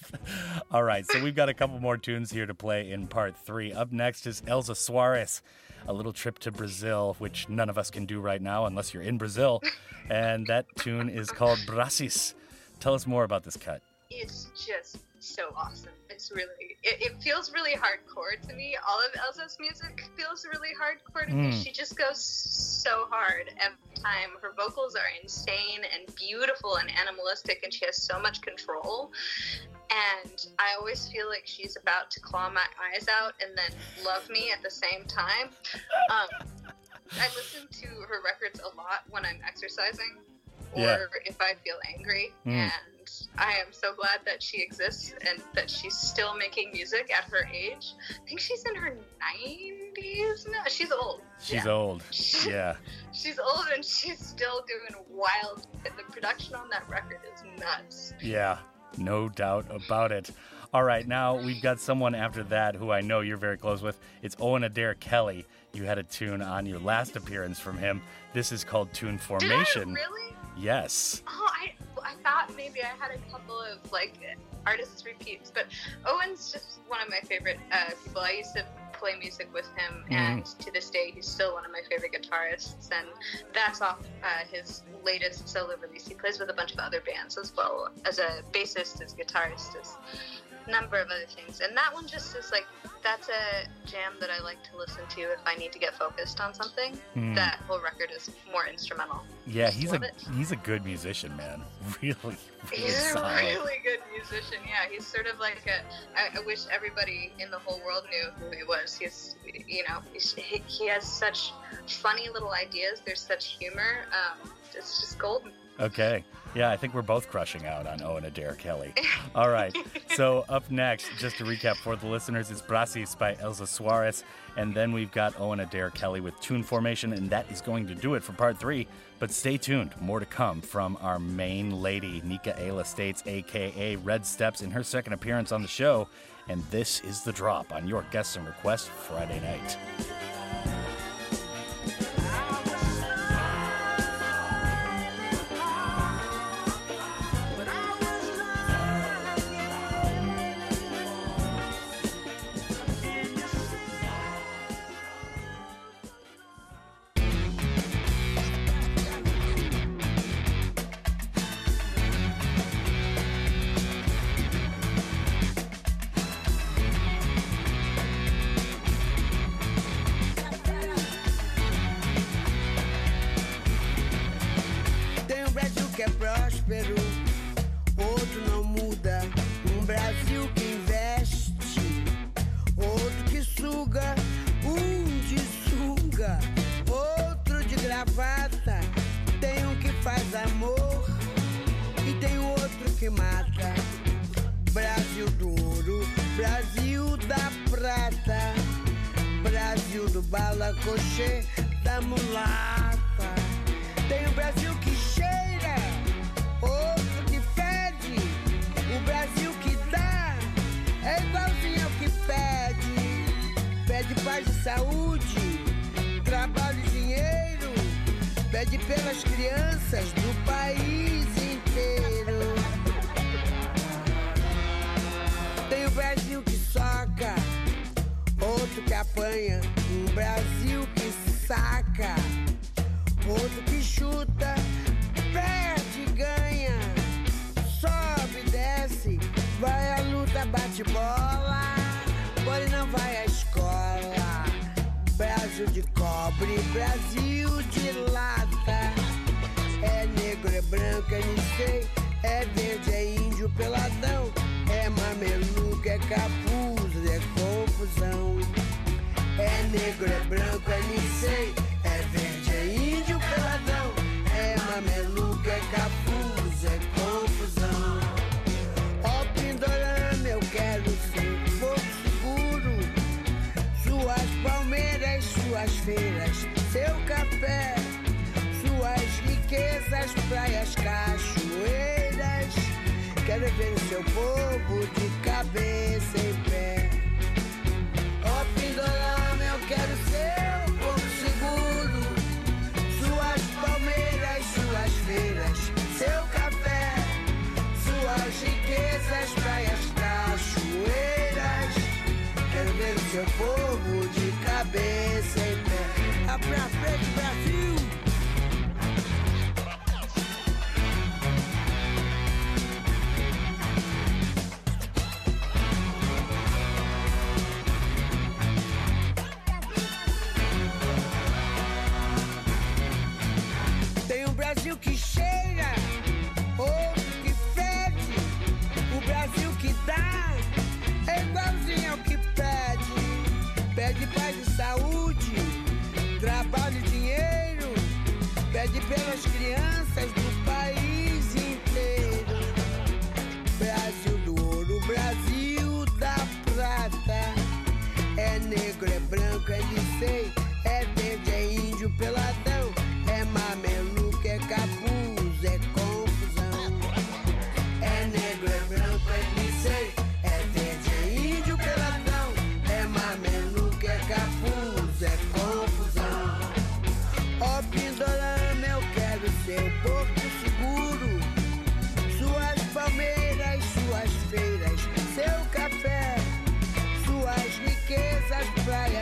All right, so we've got a couple more tunes here to play in part three. Up next is Elza Soares, a little trip to Brazil, which none of us can do right now unless you're in Brazil. And that tune is called Brasis. Tell us more about this cut. It's just so awesome. It's really, it, it feels really hardcore to me. All of Elza's music feels really hardcore to me. Mm. She just goes so hard every time. Her vocals are insane and beautiful and animalistic, and she has so much control. And I always feel like she's about to claw my eyes out and then love me at the same time. Um, I listen to her records a lot when I'm exercising or Yeah. if I feel angry. Mm. And I am so glad that she exists and that she's still making music at her age. I think she's in her 90s now. She's old. She's Yeah. old. [laughs] Yeah. She's old and she's still doing wild. The production on that record is nuts. Yeah, no doubt about it. All right, now we've got someone after that who I know you're very close with. It's Owen Adair Kelley. You had a tune on your last appearance from him. This is called Tune Formation. Did I really? Yes. Oh, I, I thought maybe I had a couple of like artists repeats, but Owen's just one of my favorite uh, people. I used to play music with him, Mhm. and to this day, he's still one of my favorite guitarists. And that's off uh, his latest solo release. He plays with a bunch of other bands as well as a bassist, as a guitarist, as number of other things. And that one just is like that's a jam that I like to listen to if I need to get focused on something. Mm. That whole record is more instrumental. Yeah, he's a it. he's a good musician, man. [laughs] Really, really He's a really good musician. Yeah, he's sort of like a. I, I wish everybody in the whole world knew who he was. He's, you know, he's, he, he has such funny little ideas. There's such humor. Um, it's just golden. Okay. Yeah, I think we're both crushing out on Owen Adair Kelley. [laughs] All right. So up next, just to recap for the listeners, is Brasis by Elza Soares. And then we've got Owen Adair Kelley with Tune Formation, and that is going to do it for part three. But stay tuned. More to come from our main lady, Nika Aila States, aka Red Steppes, in her second appearance on the show. And this is the drop on your guests and requests Friday night.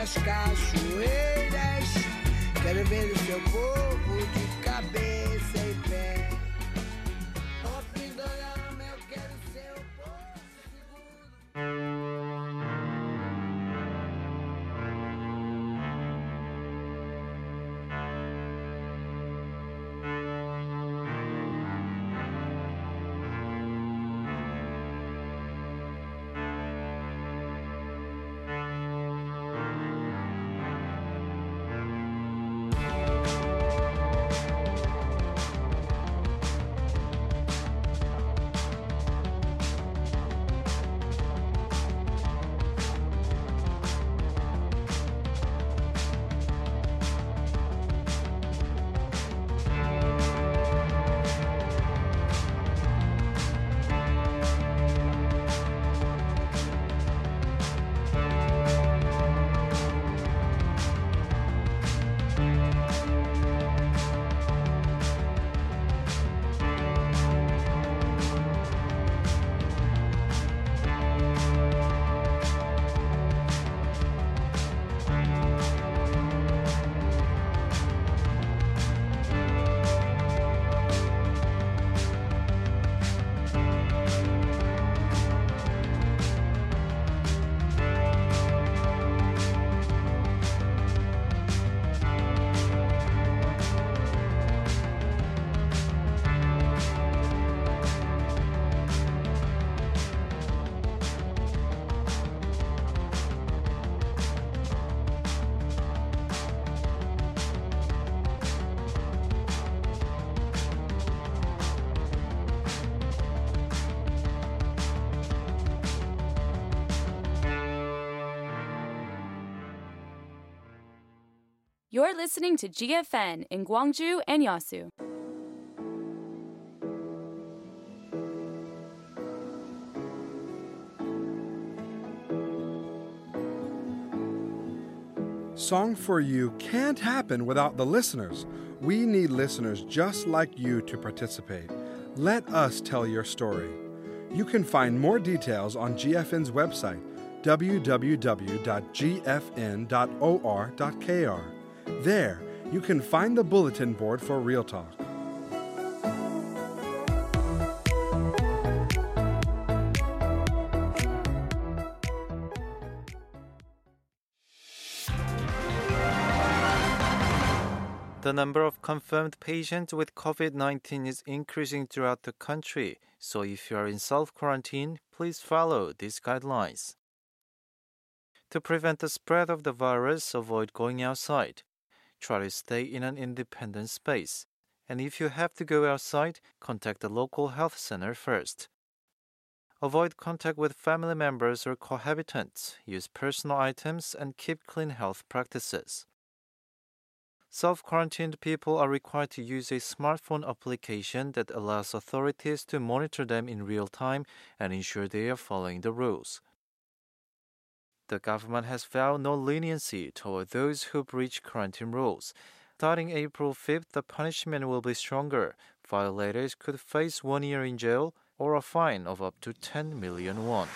mais caso. You're listening to GFN in Gwangju and Yeosu. Song for You can't happen without the listeners. We need listeners just like you to participate. Let us tell your story. You can find more details on GFN's website, www.gfn.or.kr. There, you can find the bulletin board for Real Talk. The number of confirmed patients with COVID 19 is increasing throughout the country, so if you are in self quarantine, please follow these guidelines. To prevent the spread of the virus, avoid going outside. Try to stay in an independent space. And if you have to go outside, contact the local health center first. Avoid contact with family members or cohabitants. Use personal items and keep clean health practices. Self quarantined people are required to use a smartphone application that allows authorities to monitor them in real time and ensure they are following the rules. The government has vowed no leniency toward those who breach quarantine rules. Starting April 5th, the punishment will be stronger. Violators could face one year in jail or a fine of up to 10 million won.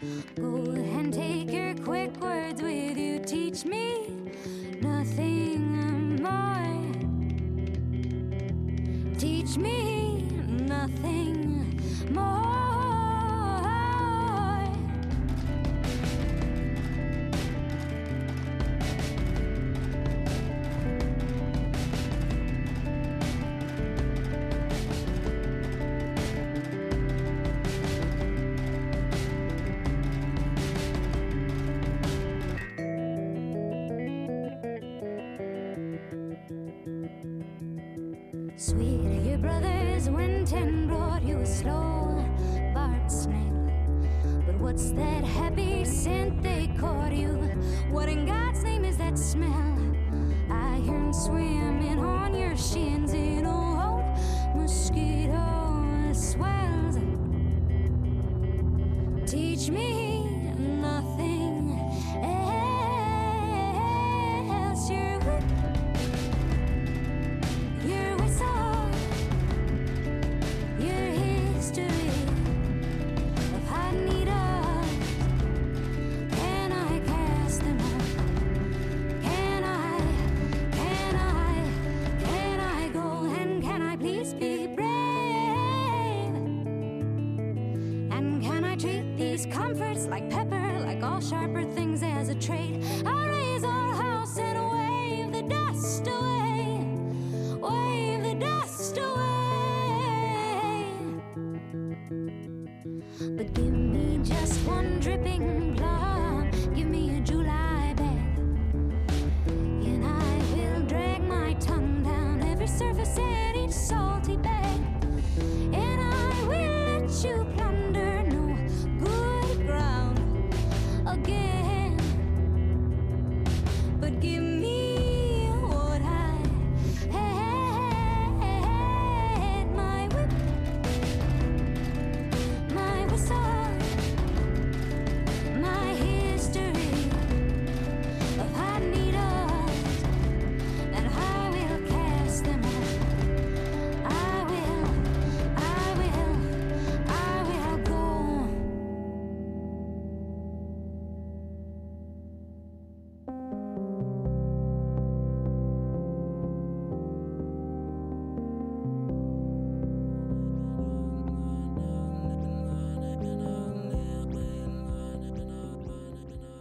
Go and take your quick words with you. Teach me nothing more. Teach me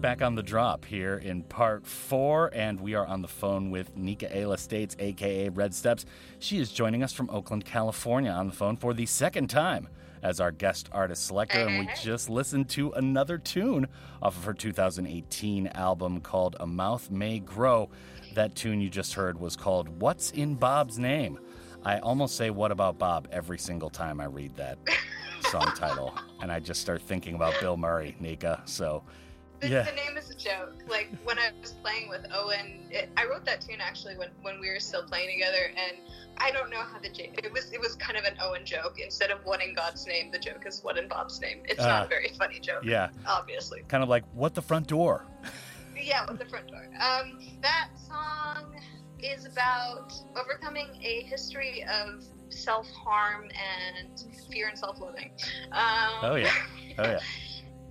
Back on the drop here in part four, and we are on the phone with Nika Aila States, aka Red Steppes. She is joining us from Oakland, California, on the phone for the second time as our guest artist selector, and we just listened to another tune off of her 2018 album called A Mouth May Grow. That tune you just heard was called What's in Bob's Name? I almost say What About Bob every single time I read that song title, [laughs] and I just start thinking about Bill Murray, Nika. So, The, yeah. the name is a joke. Like when I was playing with Owen, it, I wrote that tune actually when, when we were still playing together, and I don't know how the j- it was. It was kind of an Owen joke. Instead of what in God's name, the joke is what in Bob's name. It's Ah. not a very funny joke. Yeah. obviously. Kind of like what the front door. Yeah, what the front door. Um, that song is about overcoming a history of self harm and fear and self loathing. Um, Oh yeah. Oh yeah. [laughs]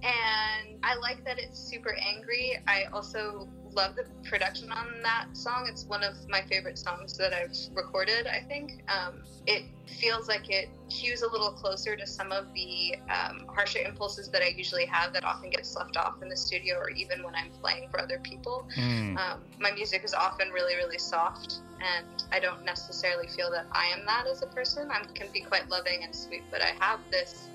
and I like that it's super angry. I also love the production on that song. It's one of my favorite songs that I've recorded, I think. Um, it feels like it cues a little closer to some of the um, harsher impulses that I usually have that often gets left off in the studio or even when I'm playing for other people. Mm. Um, my music is often really, really soft, and I don't necessarily feel that I am that as a person. I can be quite loving and sweet, but I have this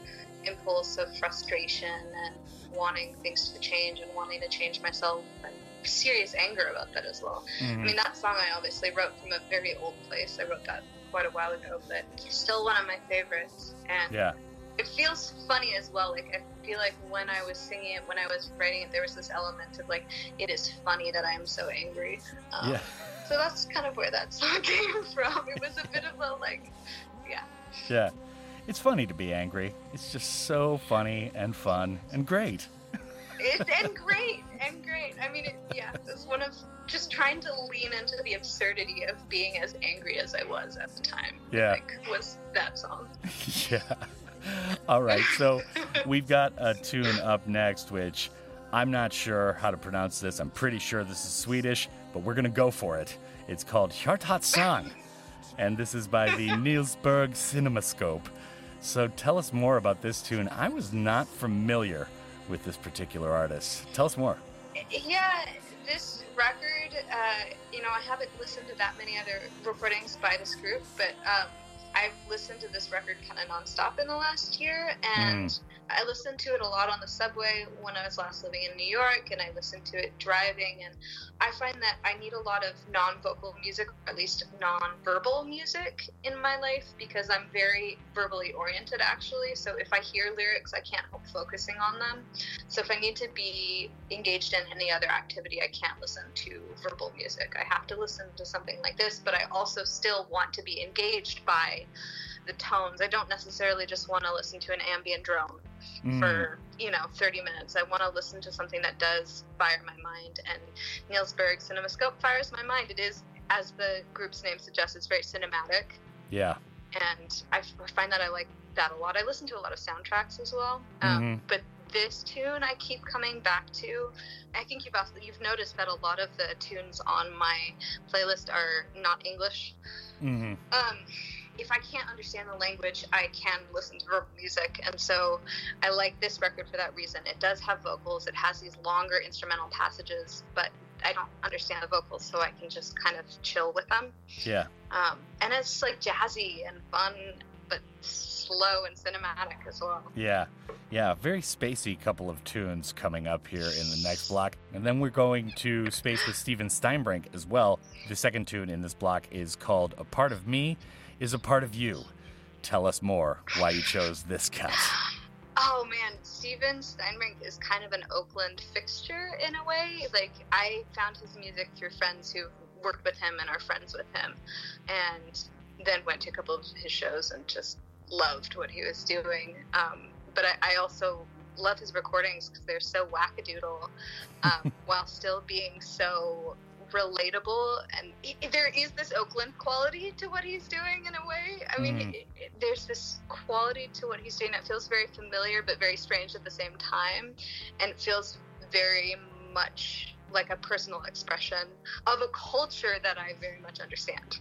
impulse of frustration and wanting things to change and wanting to change myself and serious anger about that as well. I Mhm. mean, that song I obviously wrote from a very old place. I wrote that quite a while ago, but still one of my favorites. And Yeah. it feels funny as well. Like I feel like when I was singing it, when I was writing it, there was this element of like, it is funny that I am so angry. Um, Yeah. So that's kind of where that song [laughs] came from. It was a bit of a like, yeah. Yeah. It's funny to be angry. It's just so funny and fun and great. it's and great, and great. I mean, it, yeah, it's one of just trying to lean into the absurdity of being as angry as I was at the time. Yeah. Like, was that song? [laughs] yeah. All right. So we've got a tune up next, which I'm not sure how to pronounce this. I'm pretty sure this is Swedish, but we're going to go for it. It's called Hjartat Sang, and this is by the [laughs] Nils Berg Cinemascope. So tell us more about this tune. I was not familiar with this particular artist. Tell us more. Yeah, this record, uh, you know, I haven't listened to that many other recordings by this group, but um, I've listened to this record kind of nonstop in the last year, and Mm. I listened to it a lot on the subway when I was last living in New York, and I listened to it driving. And I find that I need a lot of non vocal music, or at least non verbal music in my life because I'm very verbally oriented actually. So if I hear lyrics, I can't help focusing on them. So if I need to be engaged in any other activity, I can't listen to verbal music. I have to listen to something like this, but I also still want to be engaged by the tones. I don't necessarily just want to listen to an ambient drone Mm. for you know 30 minutes. I want to listen to something that does fire my mind. And Nils Berg Cinemascope fires my mind. It is, as the group's name suggests, it's very cinematic, Yeah. and I find that I like that a lot. I listen to a lot of soundtracks as well, um, Mhm. but this tune I keep coming back to. I think you've also, you've noticed that a lot of the tunes on my playlist are not English. Mm-hmm. Um, if I can't understand the language, I can listen to verbal music, and so I like this record for that reason. It does have vocals. It has these longer instrumental passages, but I don't understand the vocals, so I can just kind of chill with them. Yeah. Um, and it's like jazzy and fun, but slow and cinematic as well. Yeah, yeah, very spacey couple of tunes coming up here in the next block. And then we're going to space with Stephen Steinbrink as well. The second tune in this block is called A Part of Me is a Part of You. Tell us more why you chose this cut. Oh man, Stephen Steinbrink is kind of an Oakland fixture in a way. Like I found his music through friends who worked with him and are friends with him, and then went to a couple of his shows and just loved what he was doing. Um, but I, I also love his recordings because they're so wackadoodle, um, [laughs] while still being so relatable and there is this Oakland quality to what he's doing in a way. I mean, mm. it, it, there's this quality to what he's doing that feels very familiar but very strange at the same time, and it feels very much like a personal expression of a culture that I very much understand.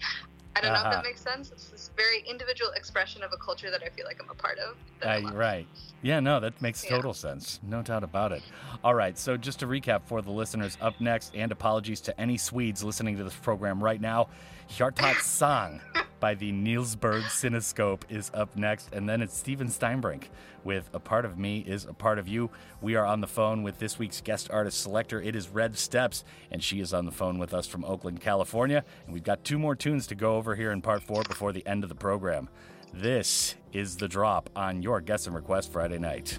I don't know if Uh-huh. that makes sense. It's this very individual expression of a culture that I feel like I'm a part of. Uh, right. Yeah, no, that makes Yeah. total sense. No doubt about it. All right, so just to recap for the listeners up next, and apologies to any Swedes listening to this program right now, Hjartat Sang by the Nils Berg Cinescope is up next, and then it's Stephen Steinbrink with A Part of Me is a Part of You. We are on the phone with this week's guest artist selector. It is Red Steppes, and she is on the phone with us from Oakland, California. And we've got two more tunes to go over here in part four before the end of the program. This is the drop on your Guess and Request Friday night.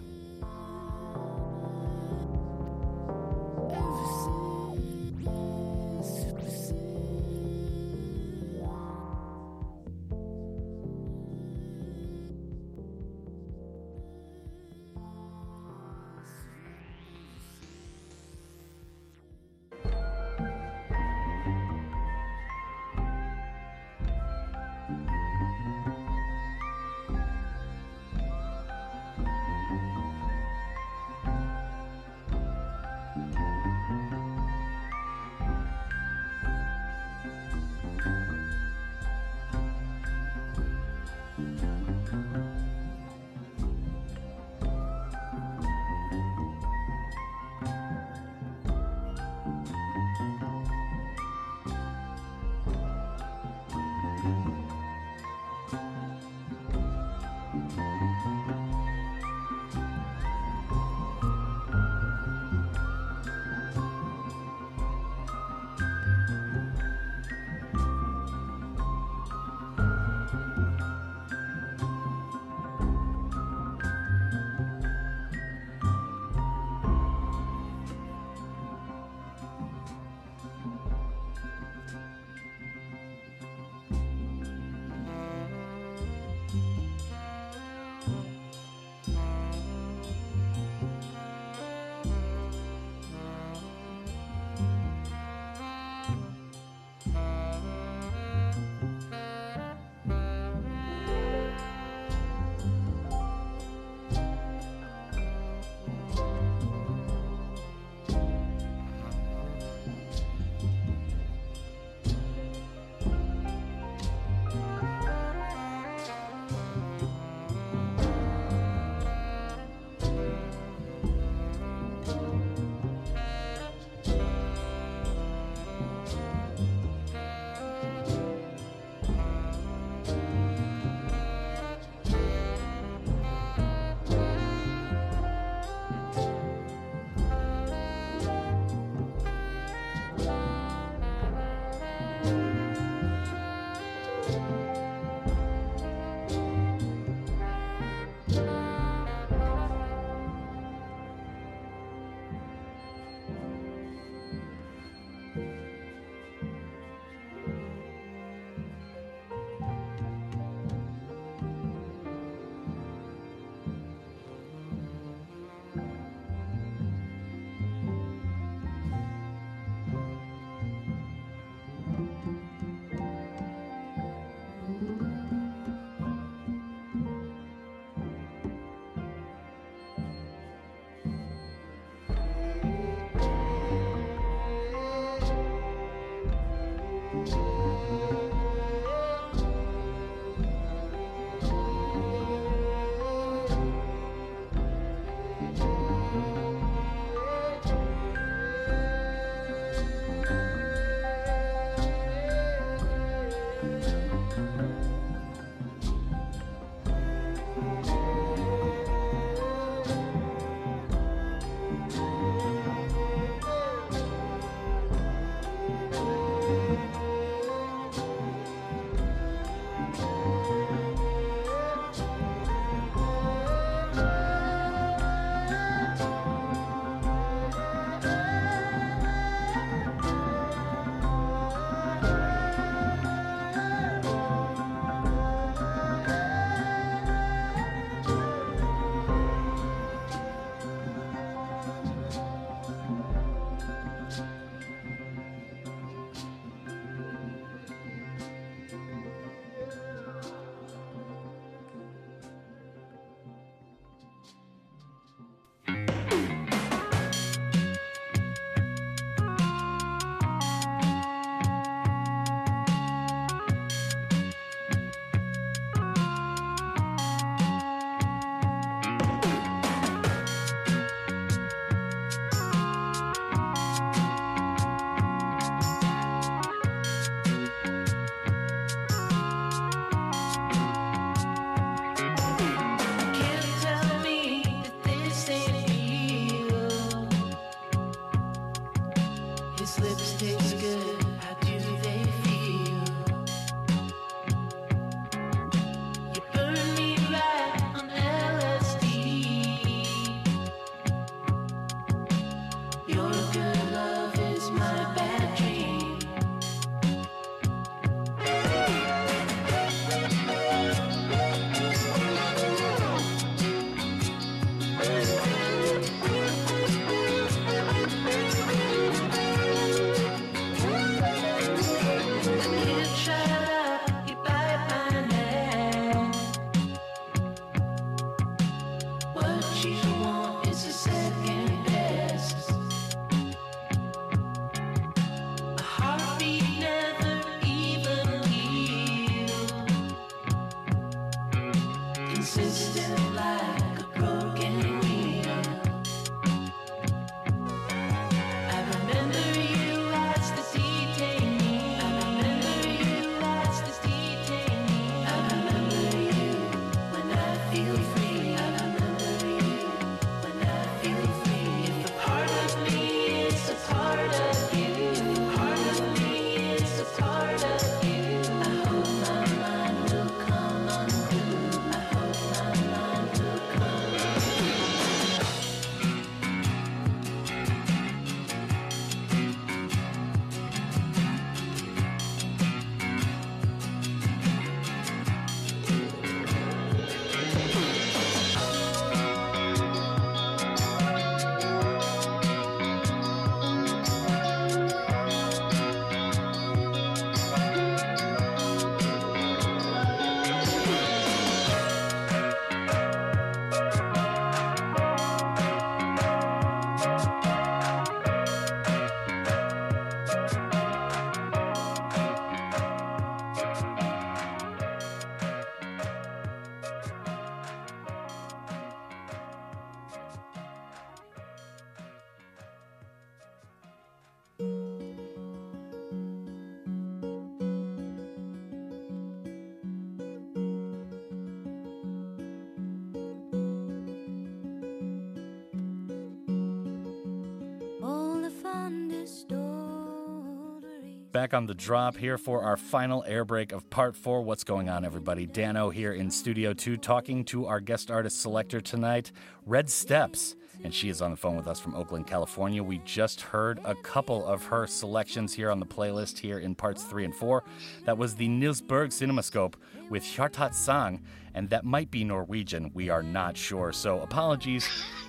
Back on the drop here for our final air break of part four. What's going on, everybody? Danno here in Studio 2 talking to our guest artist selector tonight, Red Steppes. And she is on the phone with us from Oakland, California. We just heard a couple of her selections here on the playlist here in parts three and four. That was the Nils Berg Cinemascope with Hjartat Sang, and that might be Norwegian. We are not sure. So apologies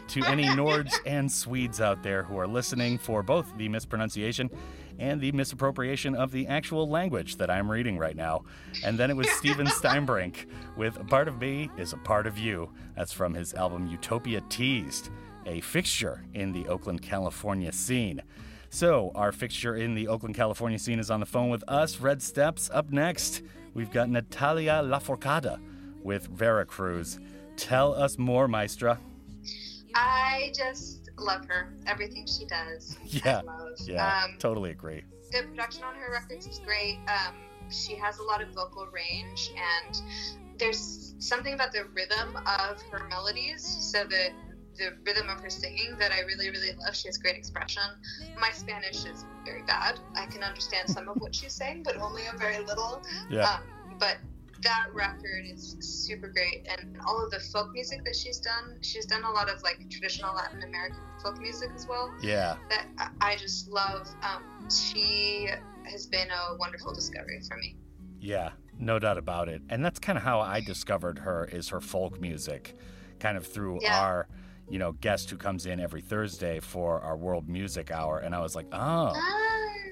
to any [laughs] Nords and Swedes out there who are listening for both the mispronunciation and the misappropriation of the actual language that I'm reading right now. And then it was Stephen [laughs] Steinbrink with A Part of Me is a Part of You. That's from his album Utopia Teased, a fixture in the Oakland, California scene. So, our fixture in the Oakland, California scene is on the phone with us. Red Steppes up next. We've got Natalia Lafourcade with Veracruz. Tell us more, Maestra. I just love her. Everything she does. Yeah. Yeah, Um, totally agree. the production on her records is great. Um, she has a lot of vocal range, and there's something about the rhythm of her melodies. So the the rhythm of her singing that I really, really love. She has great expression. My Spanish is very bad. I can understand some of what she's saying, but only a very little. Yeah. Um, but that record is super great, and all of the folk music that she's done. She's done a lot of like traditional Latin American folk music as well Yeah. that I- just love. Um, she has been a wonderful discovery for me. Yeah, no doubt about it. And that's kind of how I discovered her is her folk music, kind of through Yeah. our, you know, guest who comes in every Thursday for our World Music Hour. And I was like, oh,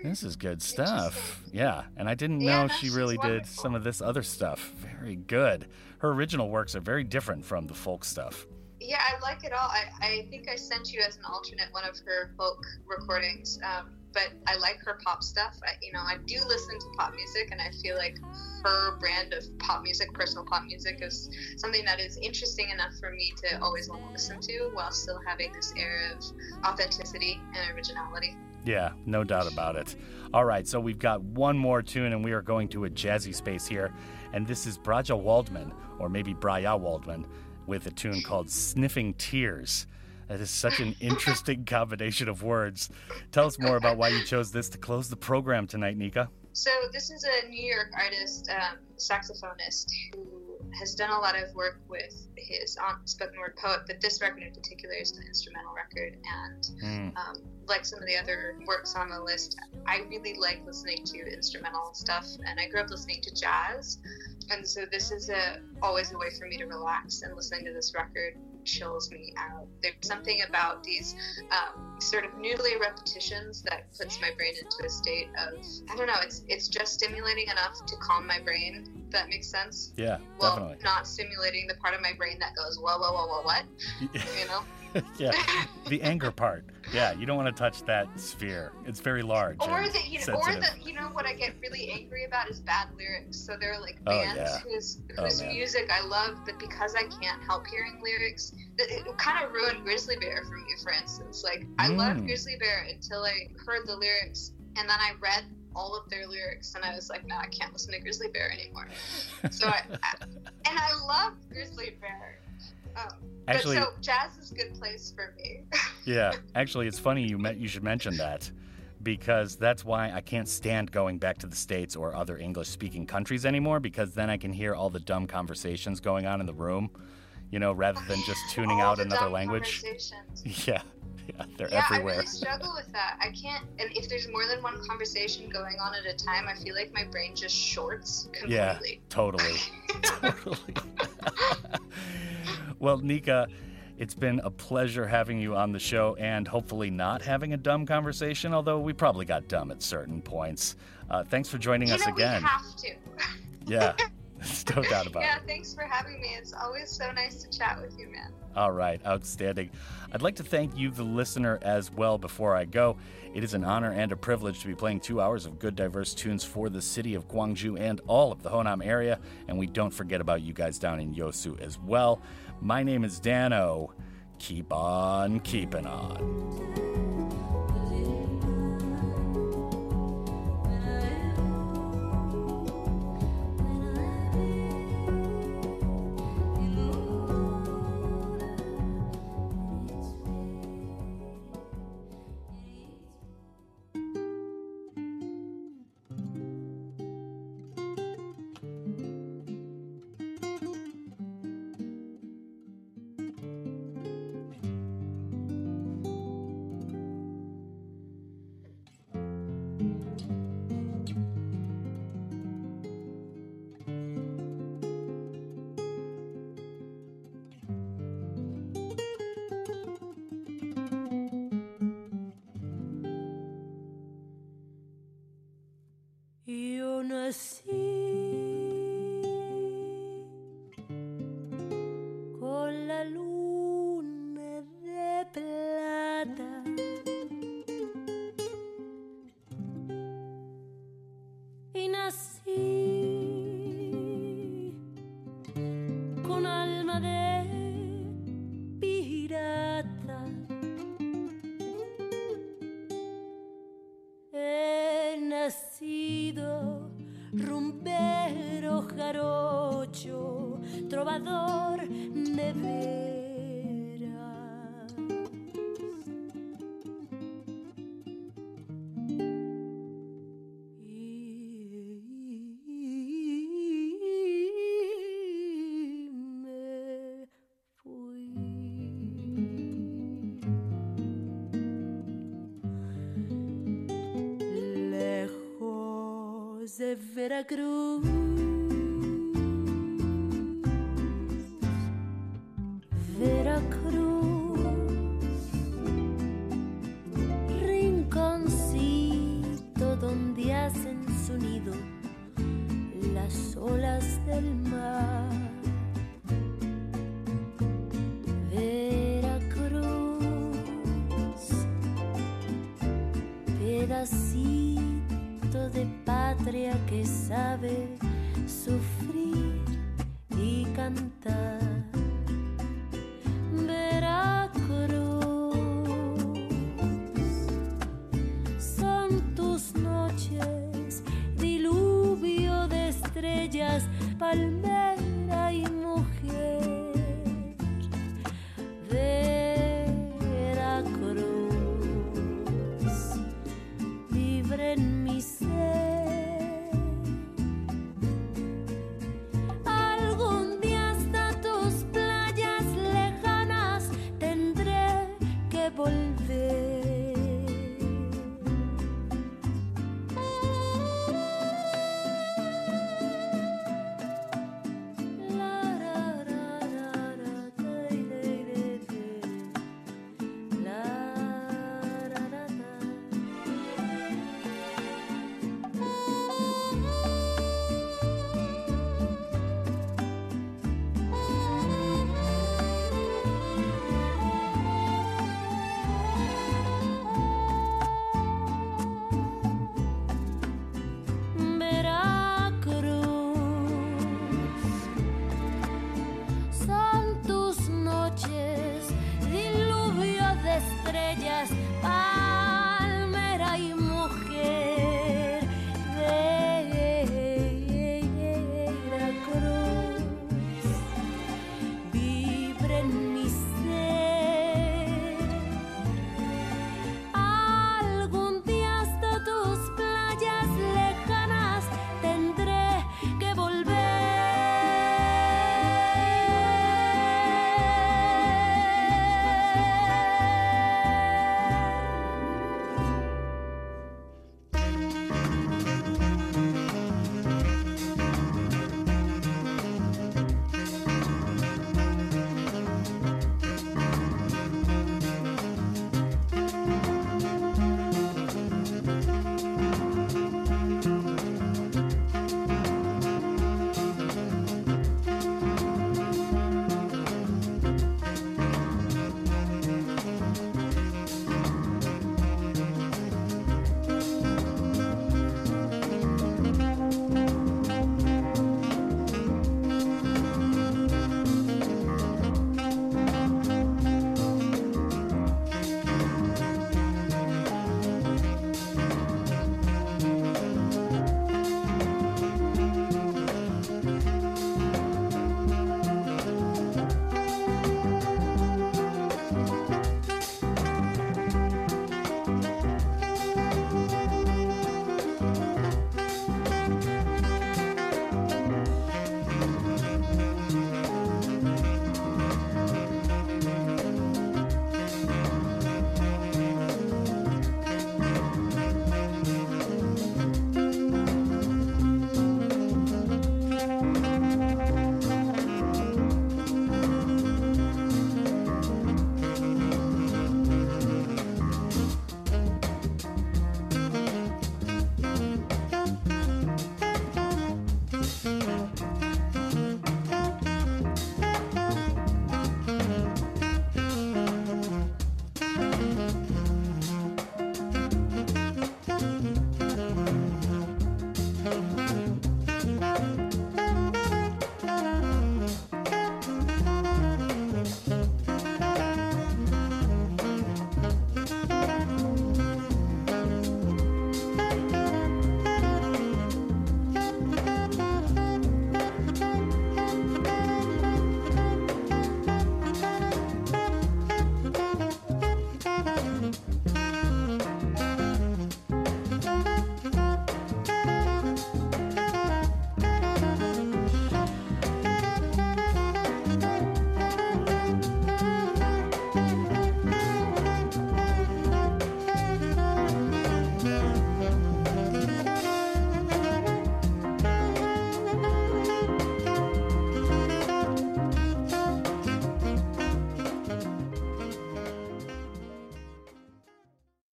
this is good stuff. Yeah. And I didn't Yeah, know she really did some of this other stuff. Very good. Her original works are very different from the folk stuff. Yeah, I like it all. I, I think I sent you as an alternate one of her folk recordings, um, but I like her pop stuff. I, you know, I do listen to pop music, and I feel like her brand of pop music, personal pop music, is something that is interesting enough for me to always want to listen to, while still having this air of authenticity and originality. Yeah, no doubt about it. All right, so we've got one more tune, and we are going to a jazzy space here. And this is Brahja Waldman, or maybe Brahja Waldman, with a tune called Sniffing Tears. That is such an [laughs] interesting combination of words. Tell us more about why you chose this to close the program tonight, Nika. So this is a New York artist, um, saxophonist who has done a lot of work with his um, spoken word poet, but this record in particular is an instrumental record. And Mm. um, like some of the other works on the list, I really like listening to instrumental stuff, and I grew up listening to jazz, and so this is a always a way for me to relax. And listening to this record chills me out. There's something about these um, sort of noodly repetitions that puts my brain into a state of I don't know. It's it's just stimulating enough to calm my brain. If that makes sense. Yeah, Well, definitely. not stimulating the part of my brain that goes whoa whoa whoa whoa what, [laughs] you know. yeah, the anger part. Yeah, you don't want to touch that sphere. It's very large. Or the you know, or the you know what I get really angry about is bad lyrics. So there are like Oh, bands yeah. whose Oh, whose man. music I love, but because I can't help hearing lyrics, it, kind of ruined Grizzly Bear for me. For instance, like I loved Mm. Grizzly Bear until I heard the lyrics, and then I read all of their lyrics, and I was like, no, I can't listen to Grizzly Bear anymore. So I, I and I love Grizzly Bear. Um, Actually- but so jazz is a good place for me. [laughs] Yeah, actually, it's funny you met, you should mention that because that's why I can't stand going back to the states or other English-speaking countries anymore because then I can hear all the dumb conversations going on in the room, you know, rather than just [laughs] tuning out another language. [laughs] Yeah, yeah, they're yeah, everywhere. I really struggle with that. I can't, and if there's more than one conversation going on at a time, I feel like my brain just shorts completely. Yeah, totally. [laughs] totally. well, Nika, it's been a pleasure having you on the show and hopefully not having a dumb conversation, although we probably got dumb at certain points. Uh, thanks for joining you us know, again. we have to. Yeah, [laughs] there's [laughs] no doubt about yeah, it. thanks for having me. It's always so nice to chat with you, man. All right, outstanding. I'd like to thank you, the listener, as well before I go. It is an honor and a privilege to be playing two hours of good, diverse tunes for the city of Gwangju and all of the Honam area. And we don't forget about you guys down in Yeosu as well. My name is Danno. Keep on keeping on.